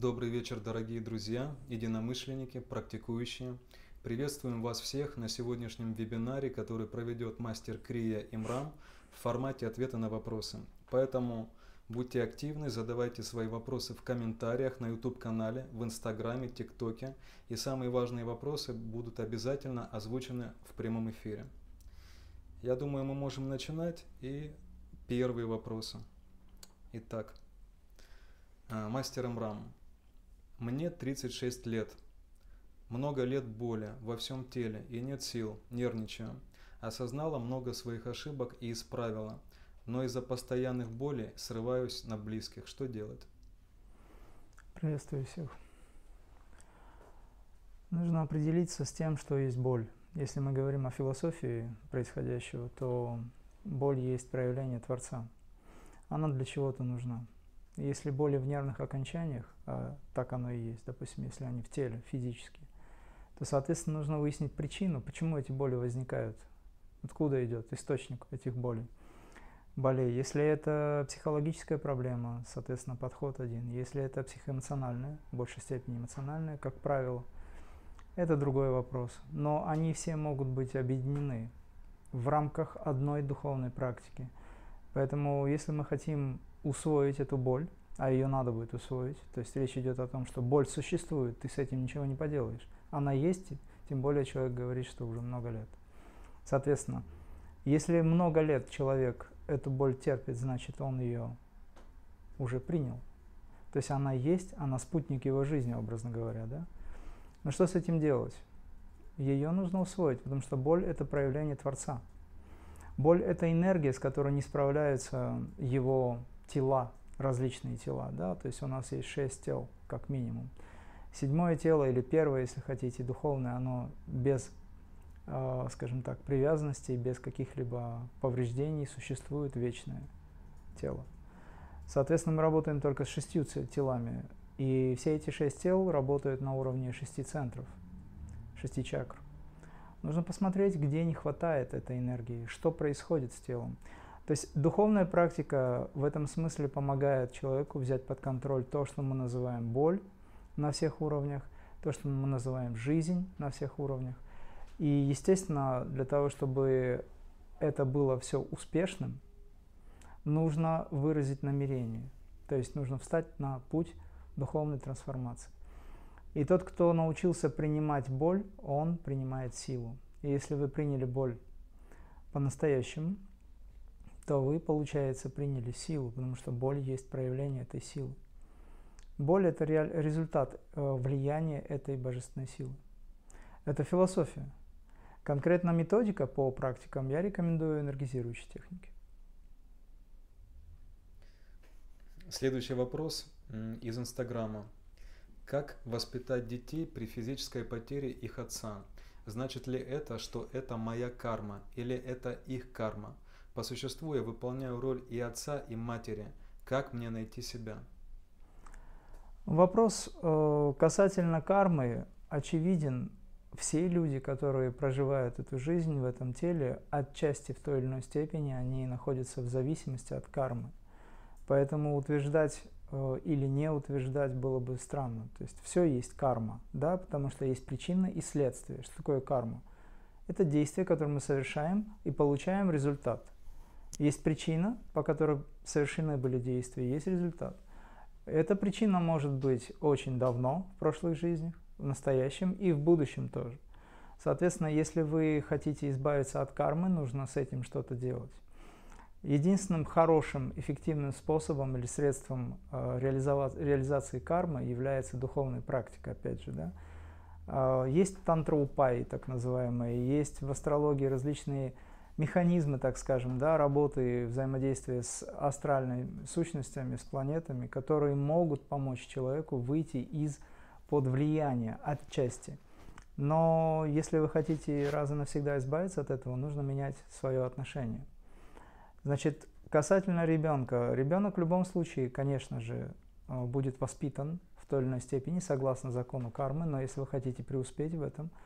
Добрый вечер, дорогие друзья, единомышленники, практикующие. Приветствуем вас всех на сегодняшнем вебинаре, который проведет мастер Крия Имрам в формате ответа на вопросы. Поэтому будьте активны, задавайте свои вопросы в комментариях на YouTube-канале, в Инстаграме, ТикТоке. И самые важные вопросы будут обязательно озвучены в прямом эфире. Я думаю, мы можем начинать. И первые вопросы. Итак, а, мастер Имрам. Мне 36 лет. Много лет боли во всем теле и нет сил, нервничаю. Осознала много своих ошибок и исправила, но из-за постоянных болей срываюсь на близких. Что делать? Приветствую всех. Нужно определиться с тем, что есть боль. Если мы говорим о философии происходящего, то боль есть проявление Творца. Она для чего-то нужна. Если боли в нервных окончаниях, а так оно и есть, допустим, если они в теле, физически, то, соответственно, нужно выяснить причину, почему эти боли возникают, откуда идет источник этих болей, болей. Если это психологическая проблема, соответственно, подход один. Если это психоэмоциональная, в большей степени эмоциональная, как правило, это другой вопрос. Но они все могут быть объединены в рамках одной духовной практики. Поэтому, если мы хотим усвоить эту боль, а ее надо будет усвоить. То есть речь идет о том, что боль существует, ты с этим ничего не поделаешь. Она есть, тем более человек говорит, что уже много лет. Соответственно, если много лет человек эту боль терпит, значит он ее уже принял. То есть она есть, она спутник его жизни, образно говоря. Да? Но что с этим делать? Ее нужно усвоить, потому что боль – это проявление Творца. Боль – это энергия, с которой не справляются его тела, различные тела, да, то есть у нас есть шесть тел, как минимум. Седьмое тело или первое, если хотите, духовное, оно без, э, скажем так, привязанностей, без каких-либо повреждений существует вечное тело. Соответственно, мы работаем только с шестью телами, и все эти шесть тел работают на уровне шести центров, шести чакр. Нужно посмотреть, где не хватает этой энергии, что происходит с телом. То есть духовная практика в этом смысле помогает человеку взять под контроль то, что мы называем боль на всех уровнях, то, что мы называем жизнь на всех уровнях. И, естественно, для того, чтобы это было все успешным, нужно выразить намерение. То есть нужно встать на путь духовной трансформации. И тот, кто научился принимать боль, он принимает силу. И если вы приняли боль по-настоящему, то вы, получается, приняли силу, потому что боль есть проявление этой силы. Боль – это результат э, влияния этой божественной силы. Это философия. Конкретно методика по практикам я рекомендую энергизирующие техники. Следующий вопрос из Инстаграма. Как воспитать детей при физической потере их отца? Значит ли это, что это моя карма или это их карма? По существу я выполняю роль и отца, и матери. Как мне найти себя? Вопрос э, касательно кармы очевиден. Все люди, которые проживают эту жизнь в этом теле, отчасти в той или иной степени они находятся в зависимости от кармы. Поэтому утверждать или не утверждать было бы странно. То есть все есть карма, да, потому что есть причина и следствие. Что такое карма? Это действие, которое мы совершаем и получаем результат. Есть причина, по которой совершены были действия, есть результат. Эта причина может быть очень давно, в прошлых жизнях, в настоящем и в будущем тоже. Соответственно, если вы хотите избавиться от кармы, нужно с этим что-то делать. Единственным хорошим, эффективным способом или средством э, реализации кармы является духовная практика, опять же. Да? Э, есть тантраупаи, так называемые, есть в астрологии различные механизмы, так скажем, да, работы взаимодействия с астральными сущностями, с планетами, которые могут помочь человеку выйти из под влияния отчасти. Но если вы хотите раз и навсегда избавиться от этого, нужно менять свое отношение. Значит, касательно ребенка. Ребенок в любом случае, конечно же, э, будет воспитан в той или иной степени, согласно закону кармы, но если вы хотите преуспеть в этом –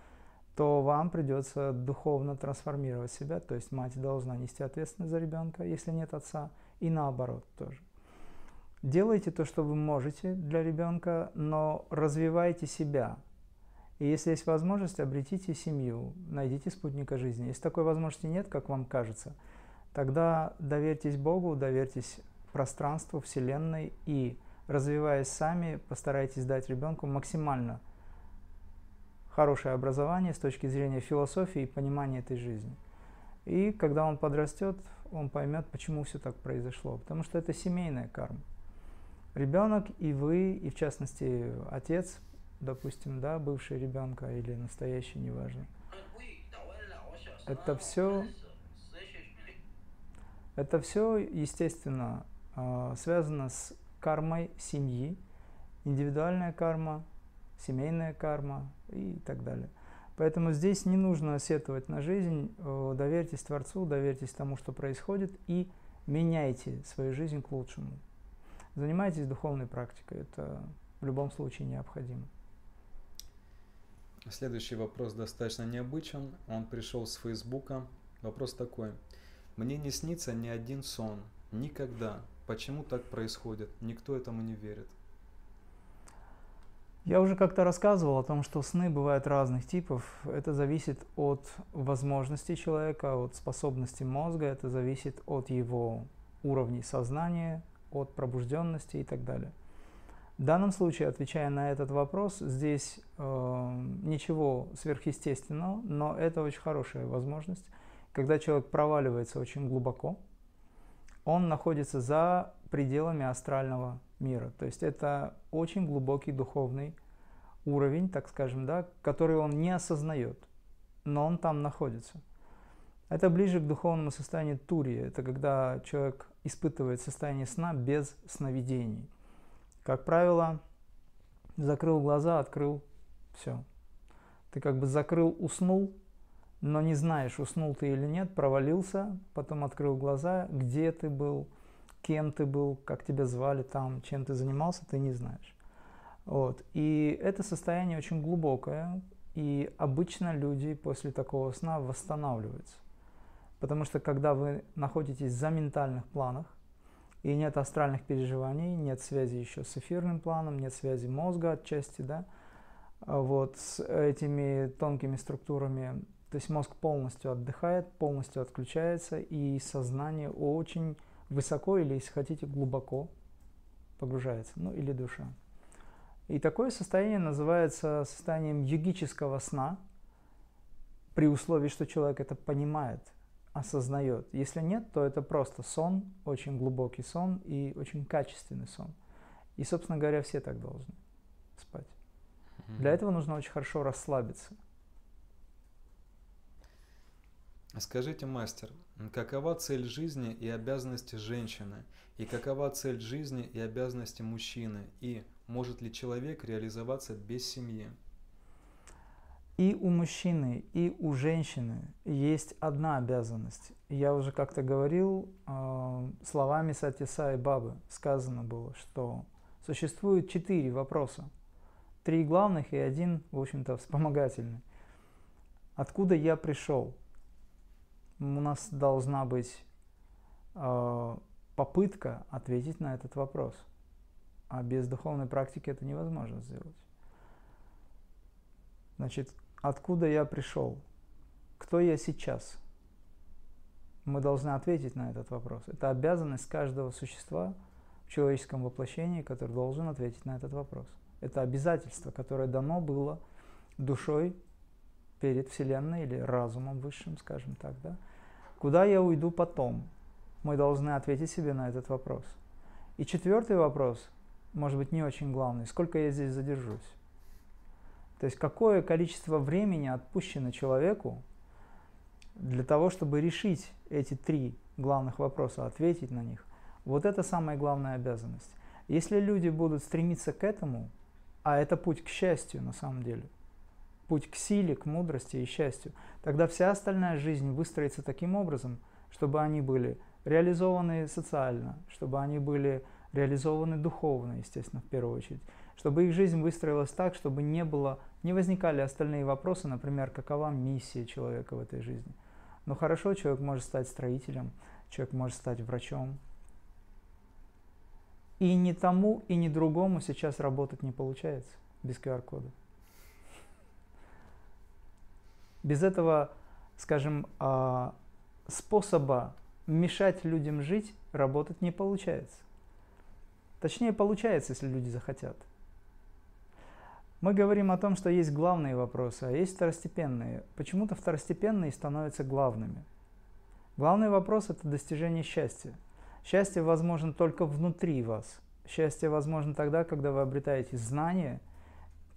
то вам придется духовно трансформировать себя, то есть мать должна нести ответственность за ребенка, если нет отца, и наоборот тоже. делайте то, что вы можете для ребенка, но развивайте себя. И если есть возможность, обретите семью, найдите спутника жизни. Если такой возможности нет, как вам кажется, тогда доверьтесь Богу, доверьтесь пространству, Вселенной и, развиваясь сами, постарайтесь дать ребенку максимально хорошее образование с точки зрения философии и понимания этой жизни. И когда он подрастет, он поймет, почему все так произошло. Потому что это семейная карма. Ребенок и вы, и в частности отец, допустим, да, бывший ребенка или настоящий, неважно. Это все, это все, естественно, а, связано с кармой семьи, индивидуальная карма, семейная карма и так далее. Поэтому здесь не нужно сетовать на жизнь, доверьтесь Творцу, доверьтесь тому, что происходит, и меняйте свою жизнь к лучшему. Занимайтесь духовной практикой, это в любом случае необходимо. Следующий вопрос достаточно необычен. Он пришел с Фейсбука. Вопрос такой. Мне не снится ни один сон. Никогда. Почему так происходит? Никто этому не верит. Я уже как-то рассказывал о том, что сны бывают разных типов. Это зависит от возможностей человека, от способности мозга, это зависит от его уровней сознания, от пробужденности и так далее. В данном случае, отвечая на этот вопрос, здесь э, ничего сверхъестественного, но это очень хорошая возможность. Когда человек проваливается очень глубоко, он находится за пределами астрального мира. То есть это очень глубокий духовный уровень, так скажем, да, который он не осознает, но он там находится. Это ближе к духовному состоянию турии. Это когда человек испытывает состояние сна без сновидений. Как правило, закрыл глаза, открыл, все. Ты как бы закрыл, уснул, но не знаешь, уснул ты или нет, провалился, потом открыл глаза, где ты был, кем ты был, как тебя звали там, чем ты занимался, ты не знаешь. Вот. И это состояние очень глубокое, и обычно люди после такого сна восстанавливаются. Потому что когда вы находитесь за ментальных планах, и нет астральных переживаний, нет связи еще с эфирным планом, нет связи мозга отчасти, да, вот с этими тонкими структурами. То есть мозг полностью отдыхает, полностью отключается, и сознание очень высоко или, если хотите, глубоко погружается, ну или душа. И такое состояние называется состоянием йогического сна, при условии, что человек это понимает, осознает. Если нет, то это просто сон, очень глубокий сон и очень качественный сон. И, собственно говоря, все так должны спать. Для этого нужно очень хорошо расслабиться – Скажите, мастер, какова цель жизни и обязанности женщины? И какова цель жизни и обязанности мужчины? И может ли человек реализоваться без семьи? И у мужчины, и у женщины есть одна обязанность. Я уже как-то говорил, э, словами Сатиса и Бабы сказано было, что существует четыре вопроса. Три главных и один, в общем-то, вспомогательный. Откуда я пришел? У нас должна быть э, попытка ответить на этот вопрос. А без духовной практики это невозможно сделать. Значит, откуда я пришел? Кто я сейчас? Мы должны ответить на этот вопрос. Это обязанность каждого существа в человеческом воплощении, который должен ответить на этот вопрос. Это обязательство, которое дано было душой перед Вселенной или разумом высшим, скажем так, да? Куда я уйду потом? Мы должны ответить себе на этот вопрос. И четвертый вопрос, может быть, не очень главный, сколько я здесь задержусь? То есть какое количество времени отпущено человеку для того, чтобы решить эти три главных вопроса, ответить на них. Вот это самая главная обязанность. Если люди будут стремиться к этому, а это путь к счастью на самом деле – путь к силе, к мудрости и счастью, тогда вся остальная жизнь выстроится таким образом, чтобы они были реализованы социально, чтобы они были реализованы духовно, естественно, в первую очередь, чтобы их жизнь выстроилась так, чтобы не было, не возникали остальные вопросы, например, какова миссия человека в этой жизни. Но хорошо, человек может стать строителем, человек может стать врачом, И ни тому, и ни другому сейчас работать не получается без QR-кода. Без этого, скажем, а, способа мешать людям жить работать не получается. Точнее, получается, если люди захотят. Мы говорим о том, что есть главные вопросы, а есть второстепенные. Почему-то второстепенные становятся главными. Главный вопрос – это достижение счастья. Счастье возможно только внутри вас. Счастье возможно тогда, когда вы обретаете знания,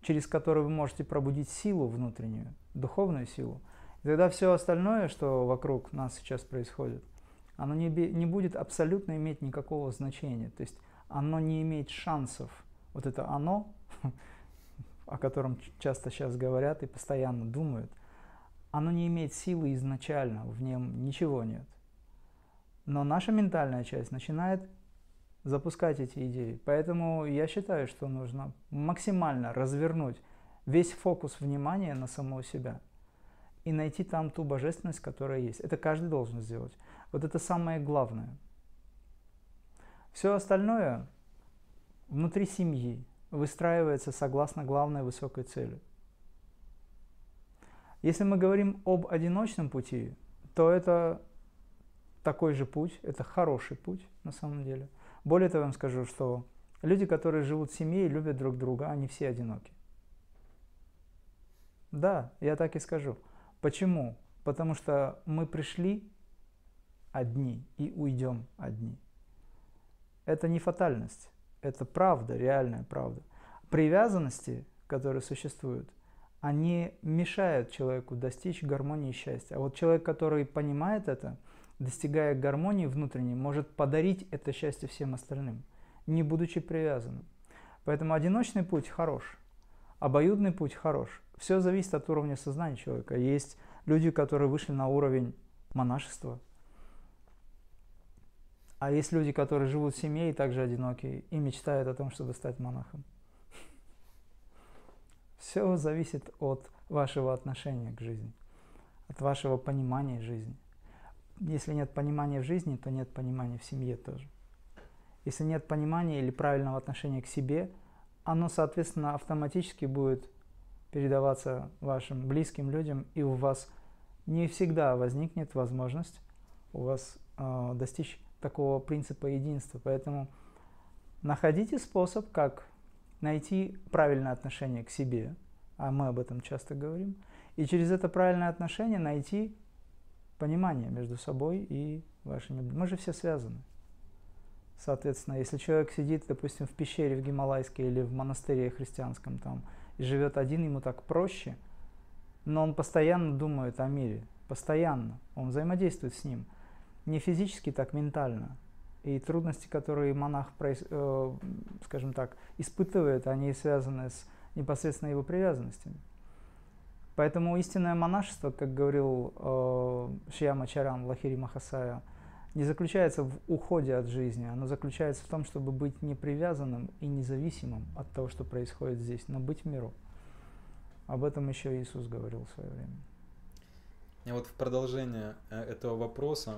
через которые вы можете пробудить силу внутреннюю, духовную силу. И тогда все остальное, что вокруг нас сейчас происходит, оно не, не будет абсолютно иметь никакого значения. То есть оно не имеет шансов. Вот это оно, о котором часто сейчас говорят и постоянно думают, оно не имеет силы изначально, в нем ничего нет. Но наша ментальная часть начинает запускать эти идеи. Поэтому я считаю, что нужно максимально развернуть весь фокус внимания на самого себя и найти там ту божественность, которая есть. Это каждый должен сделать. Вот это самое главное. Все остальное внутри семьи, выстраивается согласно главной высокой цели. Если мы говорим об одиночном пути, то это такой же путь, это хороший путь на самом деле. Более того, я вам скажу, что люди, которые живут в семье и любят друг друга, они все одиноки. Да, я так и скажу. Почему? Потому что мы пришли одни и уйдем одни. Это не фатальность. Это правда, реальная правда. Привязанности, которые существуют, они мешают человеку достичь гармонии и счастья. А вот человек, который понимает это, достигая гармонии внутренней, может подарить это счастье всем остальным, не будучи привязанным. Поэтому одиночный путь хорош, обоюдный путь хорош. Все зависит от уровня сознания человека. Есть люди, которые вышли на уровень монашества, а есть люди, которые живут в семье и также одиноки, и мечтают о том, чтобы стать монахом. Все зависит от вашего отношения к жизни, от вашего понимания жизни. Если нет понимания в жизни, то нет понимания в семье тоже. Если нет понимания или правильного отношения к себе, оно, соответственно, автоматически будет передаваться вашим близким людям, и у вас не всегда возникнет возможность у вас э, достичь такого принципа единства. Поэтому находите способ, как найти правильное отношение к себе, а мы об этом часто говорим, и через это правильное отношение найти понимание между собой и вашими... Мы же все связаны. Соответственно, если человек сидит, допустим, в пещере в Гималайской или в монастыре христианском там и живет один, ему так проще, но он постоянно думает о мире, постоянно, он взаимодействует с ним – не физически, так ментально. И трудности, которые монах, э, скажем так, испытывает, они связаны с непосредственно его привязанностями. Поэтому истинное монашество, как говорил э, Шияма Чаран Лахири Махасая, не заключается в уходе от жизни, оно заключается в том, чтобы быть непривязанным и независимым от того, что происходит здесь, но быть в миру. Об этом еще Иисус говорил в свое время. И вот в продолжение э, этого вопроса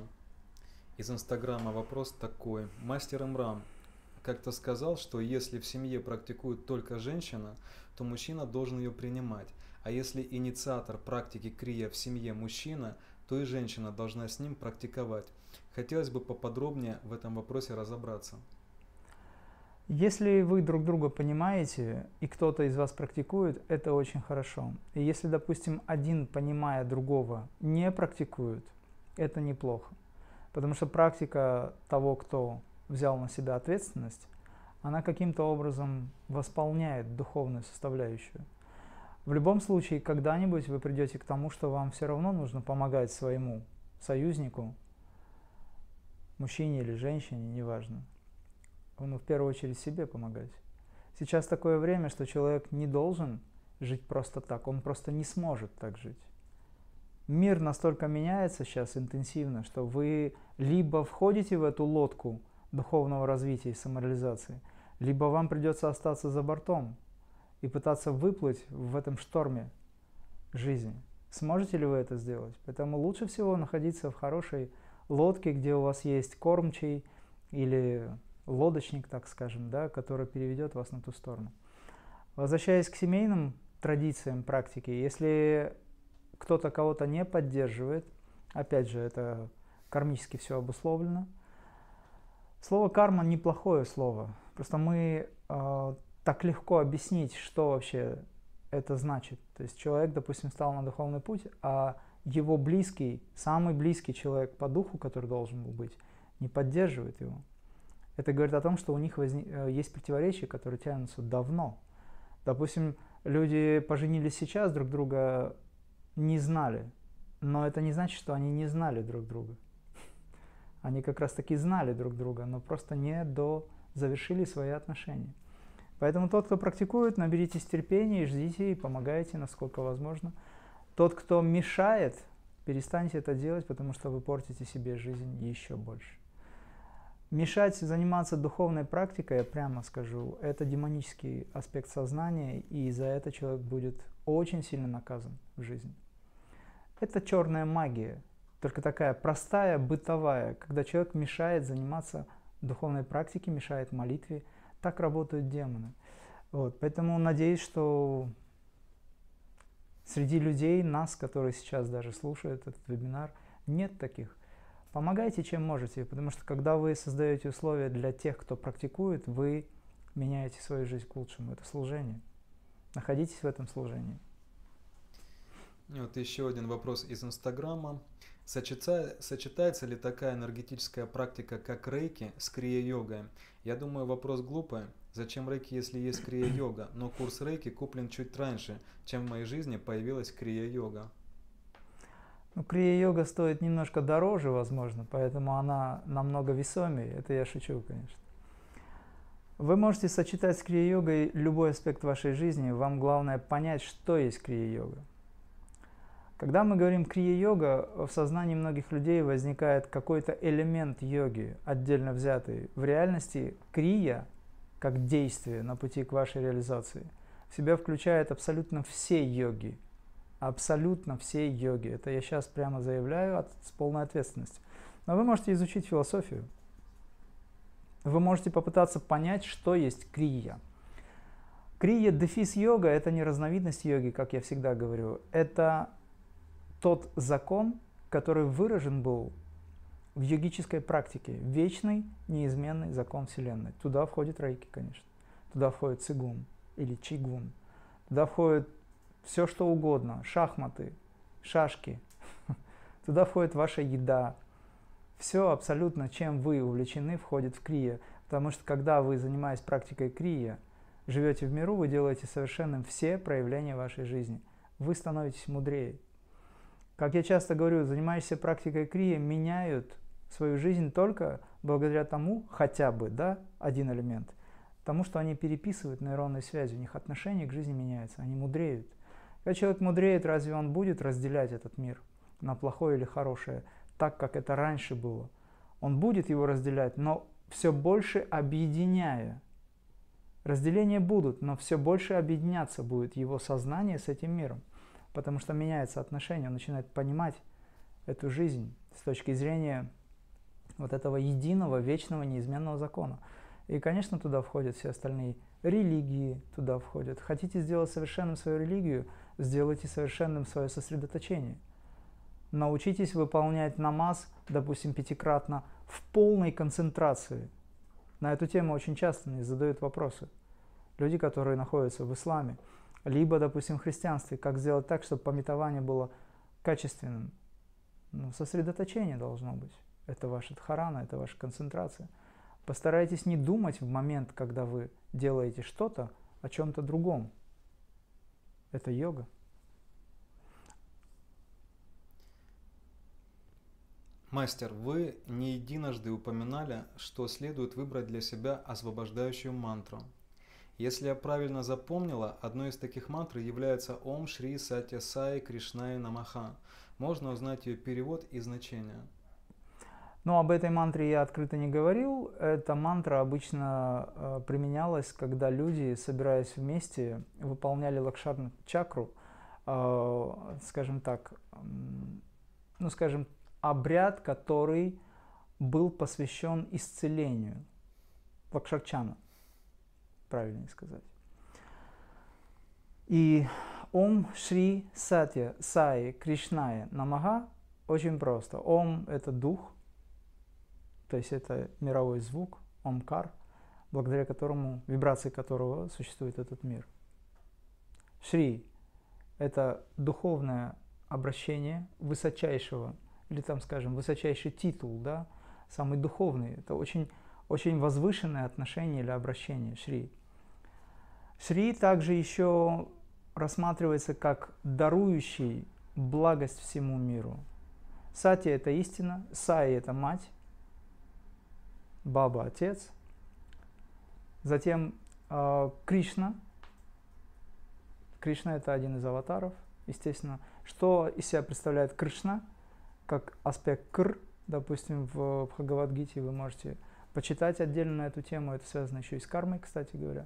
из Инстаграма вопрос такой. Мастер Имрам как-то сказал, что если в семье практикует только женщина, то мужчина должен ее принимать. А если инициатор практики крия в семье мужчина, то и женщина должна с ним практиковать. Хотелось бы поподробнее в этом вопросе разобраться. Если вы друг друга понимаете, и кто-то из вас практикует, это очень хорошо. И если, допустим, один, понимая другого, не практикует, это неплохо. Потому что практика того, кто взял на себя ответственность, она каким-то образом восполняет духовную составляющую. В любом случае, когда-нибудь вы придете к тому, что вам все равно нужно помогать своему союзнику, мужчине или женщине, неважно. Он в первую очередь себе помогать. Сейчас такое время, что человек не должен жить просто так, он просто не сможет так жить мир настолько меняется сейчас интенсивно, что вы либо входите в эту лодку духовного развития и самореализации, либо вам придется остаться за бортом и пытаться выплыть в этом шторме жизни. Сможете ли вы это сделать? Поэтому лучше всего находиться в хорошей лодке, где у вас есть кормчий или лодочник, так скажем, да, который переведет вас на ту сторону. Возвращаясь к семейным традициям практики, если кто-то кого-то не поддерживает, опять же, это кармически все обусловлено. Слово карма неплохое слово. Просто мы э, так легко объяснить, что вообще это значит. То есть человек, допустим, стал на духовный путь, а его близкий, самый близкий человек по духу, который должен был быть, не поддерживает его. Это говорит о том, что у них возник, э, есть противоречия, которые тянутся давно. Допустим, люди поженились сейчас, друг друга не знали, но это не значит, что они не знали друг друга. Они как раз таки знали друг друга, но просто не до завершили свои отношения. Поэтому тот, кто практикует, наберитесь терпения и ждите, и помогайте, насколько возможно. Тот, кто мешает, перестаньте это делать, потому что вы портите себе жизнь еще больше. Мешать заниматься духовной практикой, я прямо скажу, это демонический аспект сознания, и за это человек будет очень сильно наказан в жизни. Это черная магия, только такая простая, бытовая, когда человек мешает заниматься духовной практикой, мешает молитве. Так работают демоны. Вот, поэтому надеюсь, что среди людей, нас, которые сейчас даже слушают этот вебинар, нет таких. Помогайте, чем можете, потому что когда вы создаете условия для тех, кто практикует, вы меняете свою жизнь к лучшему. Это служение. Находитесь в этом служении. Вот еще один вопрос из Инстаграма. Сочетается, ли такая энергетическая практика, как рейки, с крия-йогой? Я думаю, вопрос глупый. Зачем рейки, если есть крия-йога? Но курс рейки куплен чуть раньше, чем в моей жизни появилась крия-йога. Ну, крия-йога стоит немножко дороже, возможно, поэтому она намного весомее. Это я шучу, конечно. Вы можете сочетать с крия-йогой любой аспект вашей жизни. Вам главное понять, что есть крия-йога. Когда мы говорим крия-йога, в сознании многих людей возникает какой-то элемент йоги, отдельно взятый. В реальности крия, как действие на пути к вашей реализации, в себя включает абсолютно все йоги – абсолютно все йоги. Это я сейчас прямо заявляю от, с полной ответственностью. Но вы можете изучить философию. Вы можете попытаться понять, что есть крия. Крия дефис йога – это не разновидность йоги, как я всегда говорю. Это тот закон, который выражен был в йогической практике. Вечный, неизменный закон Вселенной. Туда входит рейки, конечно. Туда входит цигун или чигун. Туда входит все что угодно, шахматы, шашки. Туда входит ваша еда. Все абсолютно, чем вы увлечены, входит в крия. Потому что когда вы, занимаясь практикой крия, живете в миру, вы делаете совершенным все проявления вашей жизни. Вы становитесь мудрее. Как я часто говорю, занимающиеся практикой крия меняют свою жизнь только благодаря тому, хотя бы, да, один элемент, тому, что они переписывают нейронные связи, у них отношение к жизни меняется, они мудреют. Когда человек мудреет, разве он будет разделять этот мир на плохое или хорошее, так как это раньше было? Он будет его разделять, но все больше объединяя. Разделения будут, но все больше объединяться будет его сознание с этим миром, потому что меняется отношение, он начинает понимать эту жизнь с точки зрения вот этого единого, вечного, неизменного закона. И, конечно, туда входят все остальные религии, туда входят. Хотите сделать совершенным свою религию – сделайте совершенным свое сосредоточение. Научитесь выполнять намаз, допустим, пятикратно, в полной концентрации. На эту тему очень часто мне задают вопросы. Люди, которые находятся в исламе, либо, допустим, в христианстве, как сделать так, чтобы пометование было качественным. Ну, сосредоточение должно быть. Это ваша дхарана, это ваша концентрация. Постарайтесь не думать в момент, когда вы делаете что-то о чем-то другом. Это йога. Мастер, вы не единожды упоминали, что следует выбрать для себя освобождающую мантру. Если я правильно запомнила, одной из таких мантр является Ом Шри Сатя Сай Кришнай Намаха. Можно узнать ее перевод и значение. Но об этой мантре я открыто не говорил. Эта мантра обычно э, применялась, когда люди, собираясь вместе, выполняли лакшарну чакру, э, скажем так, ну, скажем, обряд, который был посвящен исцелению. Лакшарчана, правильнее сказать. И Ом Шри Сатья Сай Кришная Намага очень просто. Ом – это дух, то есть это мировой звук, Омкар, благодаря которому, вибрации которого существует этот мир. Шри – это духовное обращение высочайшего, или там, скажем, высочайший титул, да, самый духовный. Это очень, очень возвышенное отношение или обращение Шри. Шри также еще рассматривается как дарующий благость всему миру. Сати – это истина, Саи – это мать, Баба – отец. Затем э, Кришна. Кришна – это один из аватаров, естественно. Что из себя представляет Кришна, как аспект Кр, допустим, в Бхагавадгите вы можете почитать отдельно эту тему, это связано еще и с кармой, кстати говоря,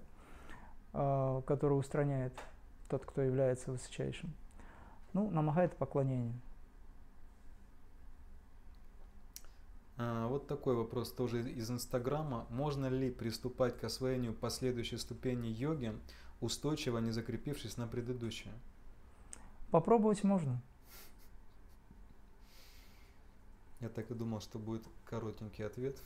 э, которую устраняет тот, кто является высочайшим. Ну, намага – это поклонение. А, вот такой вопрос тоже из Инстаграма. Можно ли приступать к освоению последующей ступени йоги, устойчиво не закрепившись на предыдущей? Попробовать можно. Я так и думал, что будет коротенький ответ.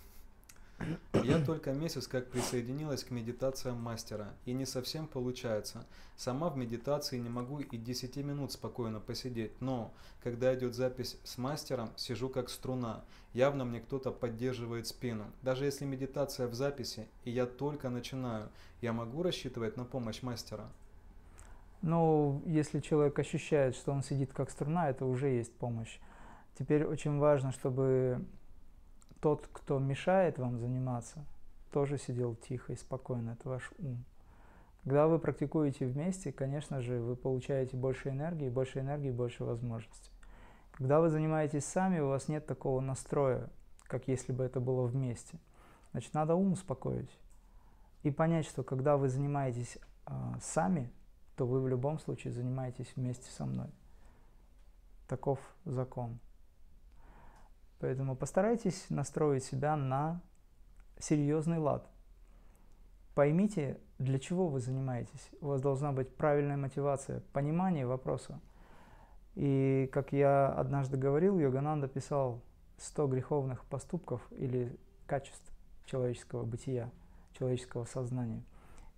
Я только месяц как присоединилась к медитациям мастера, и не совсем получается. Сама в медитации не могу и 10 минут спокойно посидеть, но когда идет запись с мастером, сижу как струна. Явно мне кто-то поддерживает спину. Даже если медитация в записи, и я только начинаю, я могу рассчитывать на помощь мастера? Ну, если человек ощущает, что он сидит как струна, это уже есть помощь. Теперь очень важно, чтобы тот, кто мешает вам заниматься, тоже сидел тихо и спокойно, это ваш ум. Когда вы практикуете вместе, конечно же, вы получаете больше энергии, больше энергии, больше возможностей. Когда вы занимаетесь сами, у вас нет такого настроя, как если бы это было вместе. Значит, надо ум успокоить и понять, что когда вы занимаетесь э, сами, то вы в любом случае занимаетесь вместе со мной. Таков закон. Поэтому постарайтесь настроить себя на серьезный лад. Поймите, для чего вы занимаетесь. У вас должна быть правильная мотивация, понимание вопроса. И как я однажды говорил, Йогананда писал 100 греховных поступков или качеств человеческого бытия, человеческого сознания.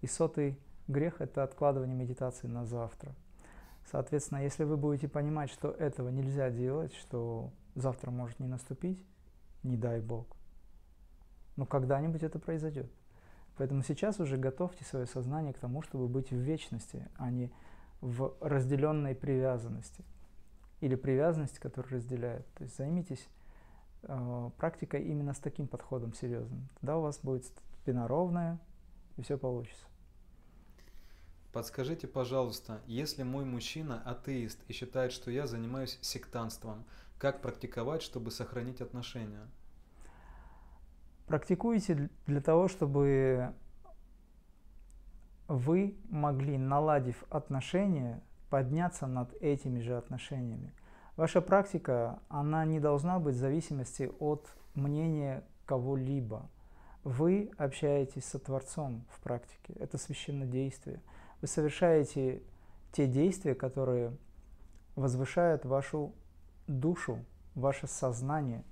И сотый грех – это откладывание медитации на завтра. Соответственно, если вы будете понимать, что этого нельзя делать, что завтра может не наступить, не дай Бог. Но когда-нибудь это произойдет. Поэтому сейчас уже готовьте свое сознание к тому, чтобы быть в вечности, а не в разделенной привязанности. Или привязанности, которая разделяет. То есть займитесь э, практикой именно с таким подходом серьезным. Тогда у вас будет спина ровная, и все получится. Подскажите, пожалуйста, если мой мужчина атеист и считает, что я занимаюсь сектантством, как практиковать, чтобы сохранить отношения? Практикуйте для того, чтобы вы могли, наладив отношения, подняться над этими же отношениями. Ваша практика, она не должна быть в зависимости от мнения кого-либо. Вы общаетесь со Творцом в практике. Это священное действие. Вы совершаете те действия, которые возвышают вашу душу, ваше сознание.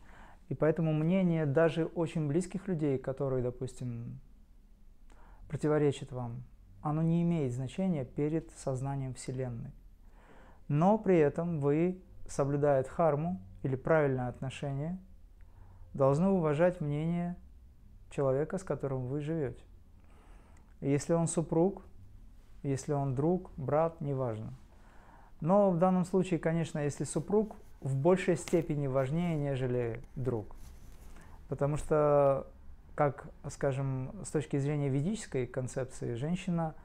И поэтому мнение даже очень близких людей, которые, допустим, противоречат вам, оно не имеет значения перед сознанием Вселенной. Но при этом вы, соблюдая харму или правильное отношение, должны уважать мнение человека, с которым вы живете. Если он супруг, если он друг, брат, неважно. Но в данном случае, конечно, если супруг, в большей степени важнее, нежели друг. Потому что, как, скажем, с точки зрения ведической концепции, женщина,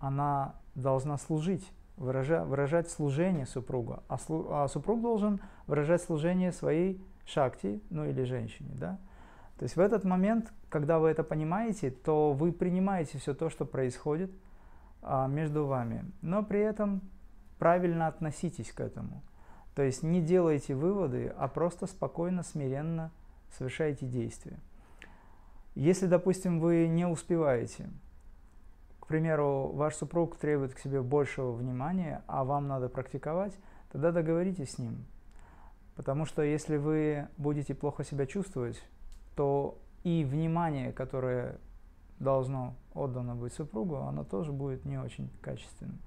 она должна служить, выражать, выражать служение супруга, а, слу, а супруг должен выражать служение своей шакти, ну или женщине, да. То есть в этот момент, когда вы это понимаете, то вы принимаете все то, что происходит а, между вами, но при этом правильно относитесь к этому – то есть не делайте выводы, а просто спокойно, смиренно совершайте действия. Если, допустим, вы не успеваете, к примеру, ваш супруг требует к себе большего внимания, а вам надо практиковать, тогда договоритесь с ним. Потому что если вы будете плохо себя чувствовать, то и внимание, которое должно отдано быть супругу, оно тоже будет не очень качественным.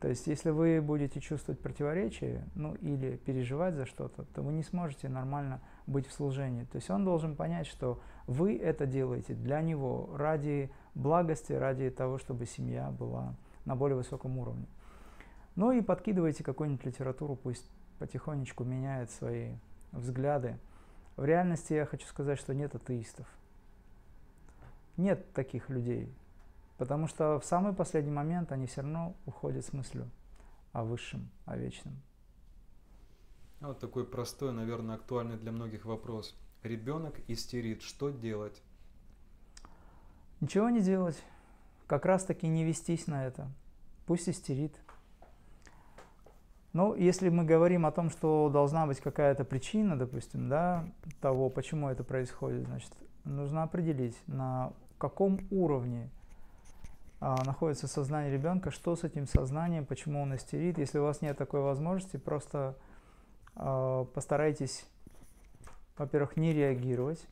То есть, если вы будете чувствовать противоречие, ну или переживать за что-то, то вы не сможете нормально быть в служении. То есть, он должен понять, что вы это делаете для него, ради благости, ради того, чтобы семья была на более высоком уровне. Ну и подкидывайте какую-нибудь литературу, пусть потихонечку меняет свои взгляды. В реальности я хочу сказать, что нет атеистов. Нет таких людей, потому что в самый последний момент они все равно уходят с мыслью о высшем, о вечном. А вот такой простой, наверное, актуальный для многих вопрос. Ребенок истерит, что делать? Ничего не делать. Как раз таки не вестись на это. Пусть истерит. Но если мы говорим о том, что должна быть какая-то причина, допустим, да, того, почему это происходит, значит, нужно определить, на каком уровне а, находится сознание ребенка, что с этим сознанием, почему он истерит. Если у вас нет такой возможности, просто а, постарайтесь, во-первых, не реагировать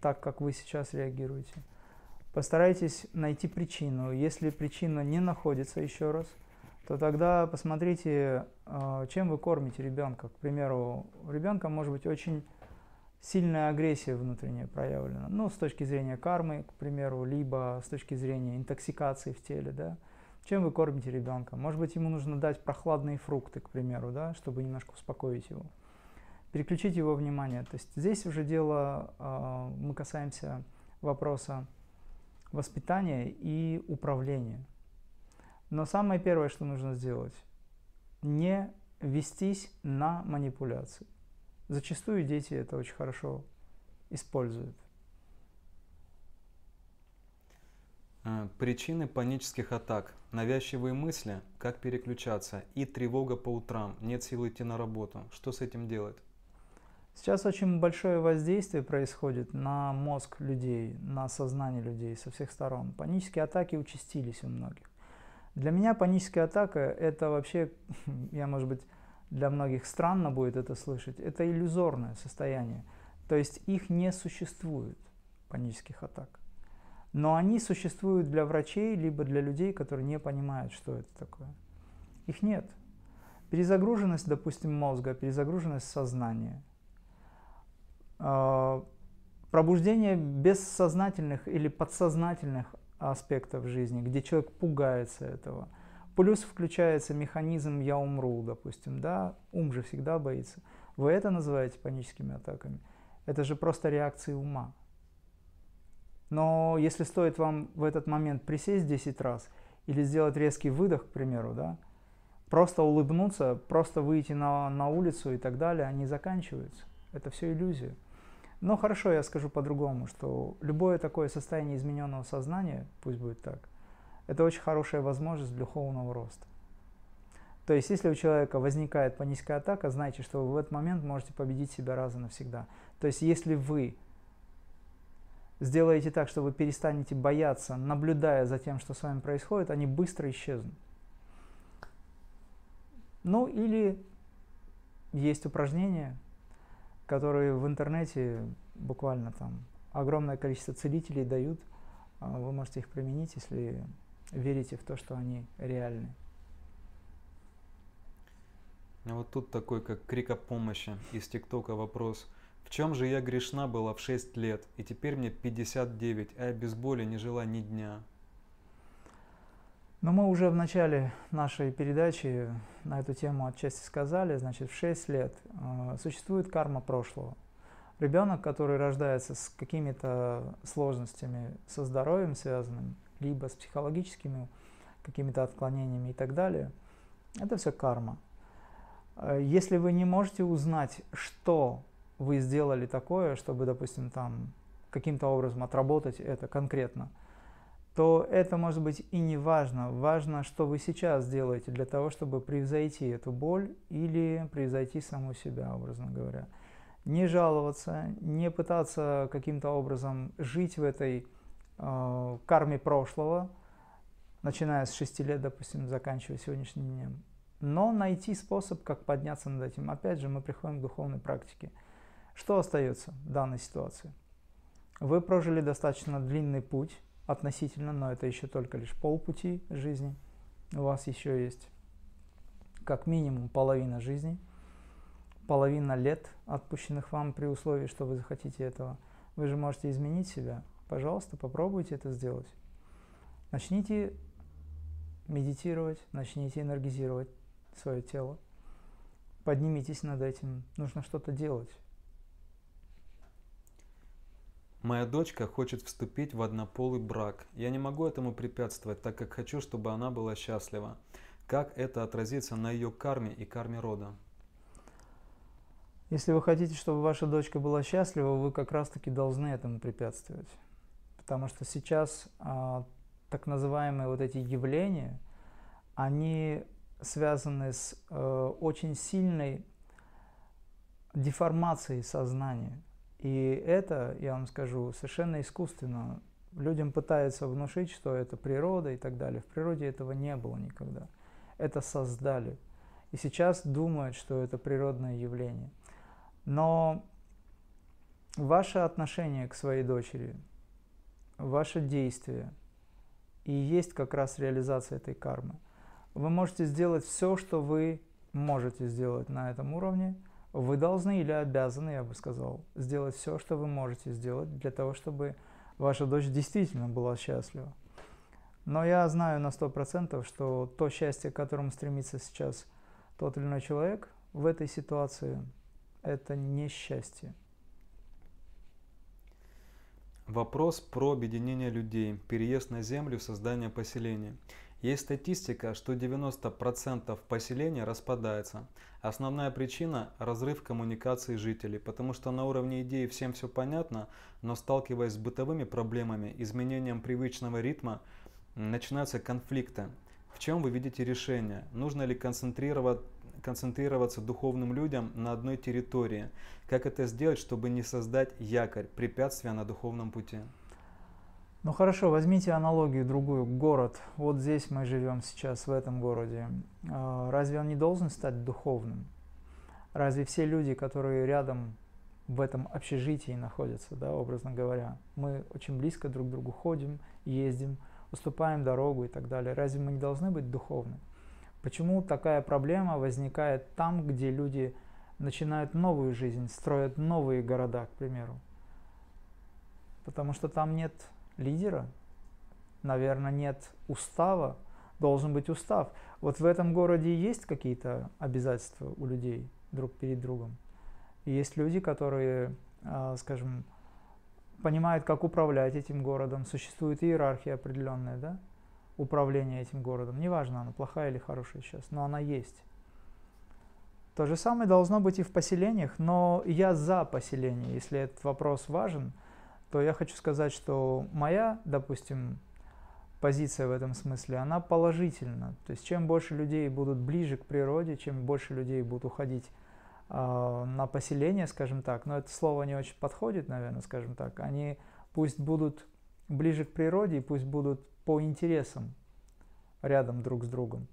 так, как вы сейчас реагируете. Постарайтесь найти причину. Если причина не находится еще раз, то тогда посмотрите, а, чем вы кормите ребенка. К примеру, у ребенка может быть очень сильная агрессия внутренняя проявлена. Ну, с точки зрения кармы, к примеру, либо с точки зрения интоксикации в теле, да. Чем вы кормите ребенка? Может быть, ему нужно дать прохладные фрукты, к примеру, да, чтобы немножко успокоить его. Переключить его внимание. То есть здесь уже дело, э, мы касаемся вопроса воспитания и управления. Но самое первое, что нужно сделать, не вестись на манипуляции. Зачастую дети это очень хорошо используют. А, причины панических атак, навязчивые мысли, как переключаться и тревога по утрам, нет сил идти на работу. Что с этим делать? Сейчас очень большое воздействие происходит на мозг людей, на сознание людей со всех сторон. Панические атаки участились у многих. Для меня паническая атака – это вообще, я, может быть, для многих странно будет это слышать, это иллюзорное состояние. То есть их не существует, панических атак. Но они существуют для врачей, либо для людей, которые не понимают, что это такое. Их нет. Перезагруженность, допустим, мозга, перезагруженность сознания. А, пробуждение бессознательных или подсознательных аспектов жизни, где человек пугается этого – Плюс включается механизм «я умру», допустим, да, ум же всегда боится. Вы это называете паническими атаками? Это же просто реакции ума. Но если стоит вам в этот момент присесть 10 раз или сделать резкий выдох, к примеру, да, просто улыбнуться, просто выйти на, на улицу и так далее, они заканчиваются. Это все иллюзия. Но хорошо, я скажу по-другому, что любое такое состояние измененного сознания, пусть будет так, это очень хорошая возможность духовного роста. То есть, если у человека возникает паническая атака, знайте, что вы в этот момент можете победить себя раз и навсегда. То есть, если вы сделаете так, что вы перестанете бояться, наблюдая за тем, что с вами происходит, они быстро исчезнут. Ну или есть упражнения, которые в интернете буквально там огромное количество целителей дают. А вы можете их применить, если верите в то, что они реальны. А вот тут такой, как крик о помощи из ТикТока вопрос. В чем же я грешна была в 6 лет, и теперь мне 59, а я без боли не жила ни дня? Но мы уже в начале нашей передачи на эту тему отчасти сказали, значит, в 6 лет э, существует карма прошлого. Ребенок, который рождается с какими-то сложностями со здоровьем связанными, либо с психологическими какими-то отклонениями и так далее. Это все карма. Э, если вы не можете узнать, что вы сделали такое, чтобы, допустим, там каким-то образом отработать это конкретно, то это может быть и не важно. Важно, что вы сейчас делаете для того, чтобы превзойти эту боль или превзойти саму себя, образно говоря. Не жаловаться, не пытаться каким-то образом жить в этой э, карме прошлого, начиная с 6 лет, допустим, заканчивая сегодняшним днем. Но найти способ, как подняться над этим. Опять же, мы приходим к духовной практике. Что остается в данной ситуации? Вы прожили достаточно длинный путь относительно, но это еще только лишь полпути жизни. У вас еще есть как минимум половина жизни, половина лет, отпущенных вам при условии, что вы захотите этого. Вы же можете изменить себя. Пожалуйста, попробуйте это сделать. Начните медитировать, начните энергизировать свое тело. Поднимитесь над этим. Нужно что-то делать. Моя дочка хочет вступить в однополый брак. Я не могу этому препятствовать, так как хочу, чтобы она была счастлива. Как это отразится на ее карме и карме рода? Если вы хотите, чтобы ваша дочка была счастлива, вы как раз-таки должны этому препятствовать. Потому что сейчас а, так называемые вот эти явления, они связаны с э, очень сильной деформацией сознания. И это, я вам скажу, совершенно искусственно. Людям пытаются внушить, что это природа и так далее. В природе этого не было никогда. Это создали. И сейчас думают, что это природное явление. Но ваше отношение к своей дочери, ваше действие и есть как раз реализация этой кармы. Вы можете сделать все, что вы можете сделать на этом уровне – вы должны или обязаны, я бы сказал, сделать все, что вы можете сделать для того, чтобы ваша дочь действительно была счастлива. Но я знаю на сто процентов, что то счастье, к которому стремится сейчас тот или иной человек в этой ситуации, это не счастье. Вопрос про объединение людей, переезд на землю, создание поселения. Есть статистика, что 90% поселения распадается. Основная причина – разрыв коммуникации жителей, потому что на уровне идеи всем все понятно, но сталкиваясь с бытовыми проблемами, изменением привычного ритма, начинаются конфликты. В чем вы видите решение? Нужно ли концентрировать концентрироваться духовным людям на одной территории? Как это сделать, чтобы не создать якорь, препятствия на духовном пути? Ну хорошо, возьмите аналогию другую. Город. Вот здесь мы живем сейчас, в этом городе. А, разве он не должен стать духовным? Разве все люди, которые рядом в этом общежитии находятся, да, образно говоря, мы очень близко друг к другу ходим, ездим, уступаем дорогу и так далее. Разве мы не должны быть духовны? Почему такая проблема возникает там, где люди начинают новую жизнь, строят новые города, к примеру? Потому что там нет лидера, наверное, нет устава, должен быть устав. Вот в этом городе есть какие-то обязательства у людей друг перед другом. Есть люди, которые, а, скажем, понимают, как управлять этим городом. Существует иерархия определенная, да, управления этим городом. Неважно, она плохая или хорошая сейчас, но она есть. То же самое должно быть и в поселениях, но я за поселение, если этот вопрос важен – то я хочу сказать, что моя, допустим, позиция в этом смысле, она положительна. То есть чем больше людей будут ближе к природе, чем больше людей будут уходить э, на поселение, скажем так, но это слово не очень подходит, наверное, скажем так, они пусть будут ближе к природе и пусть будут по интересам рядом друг с другом,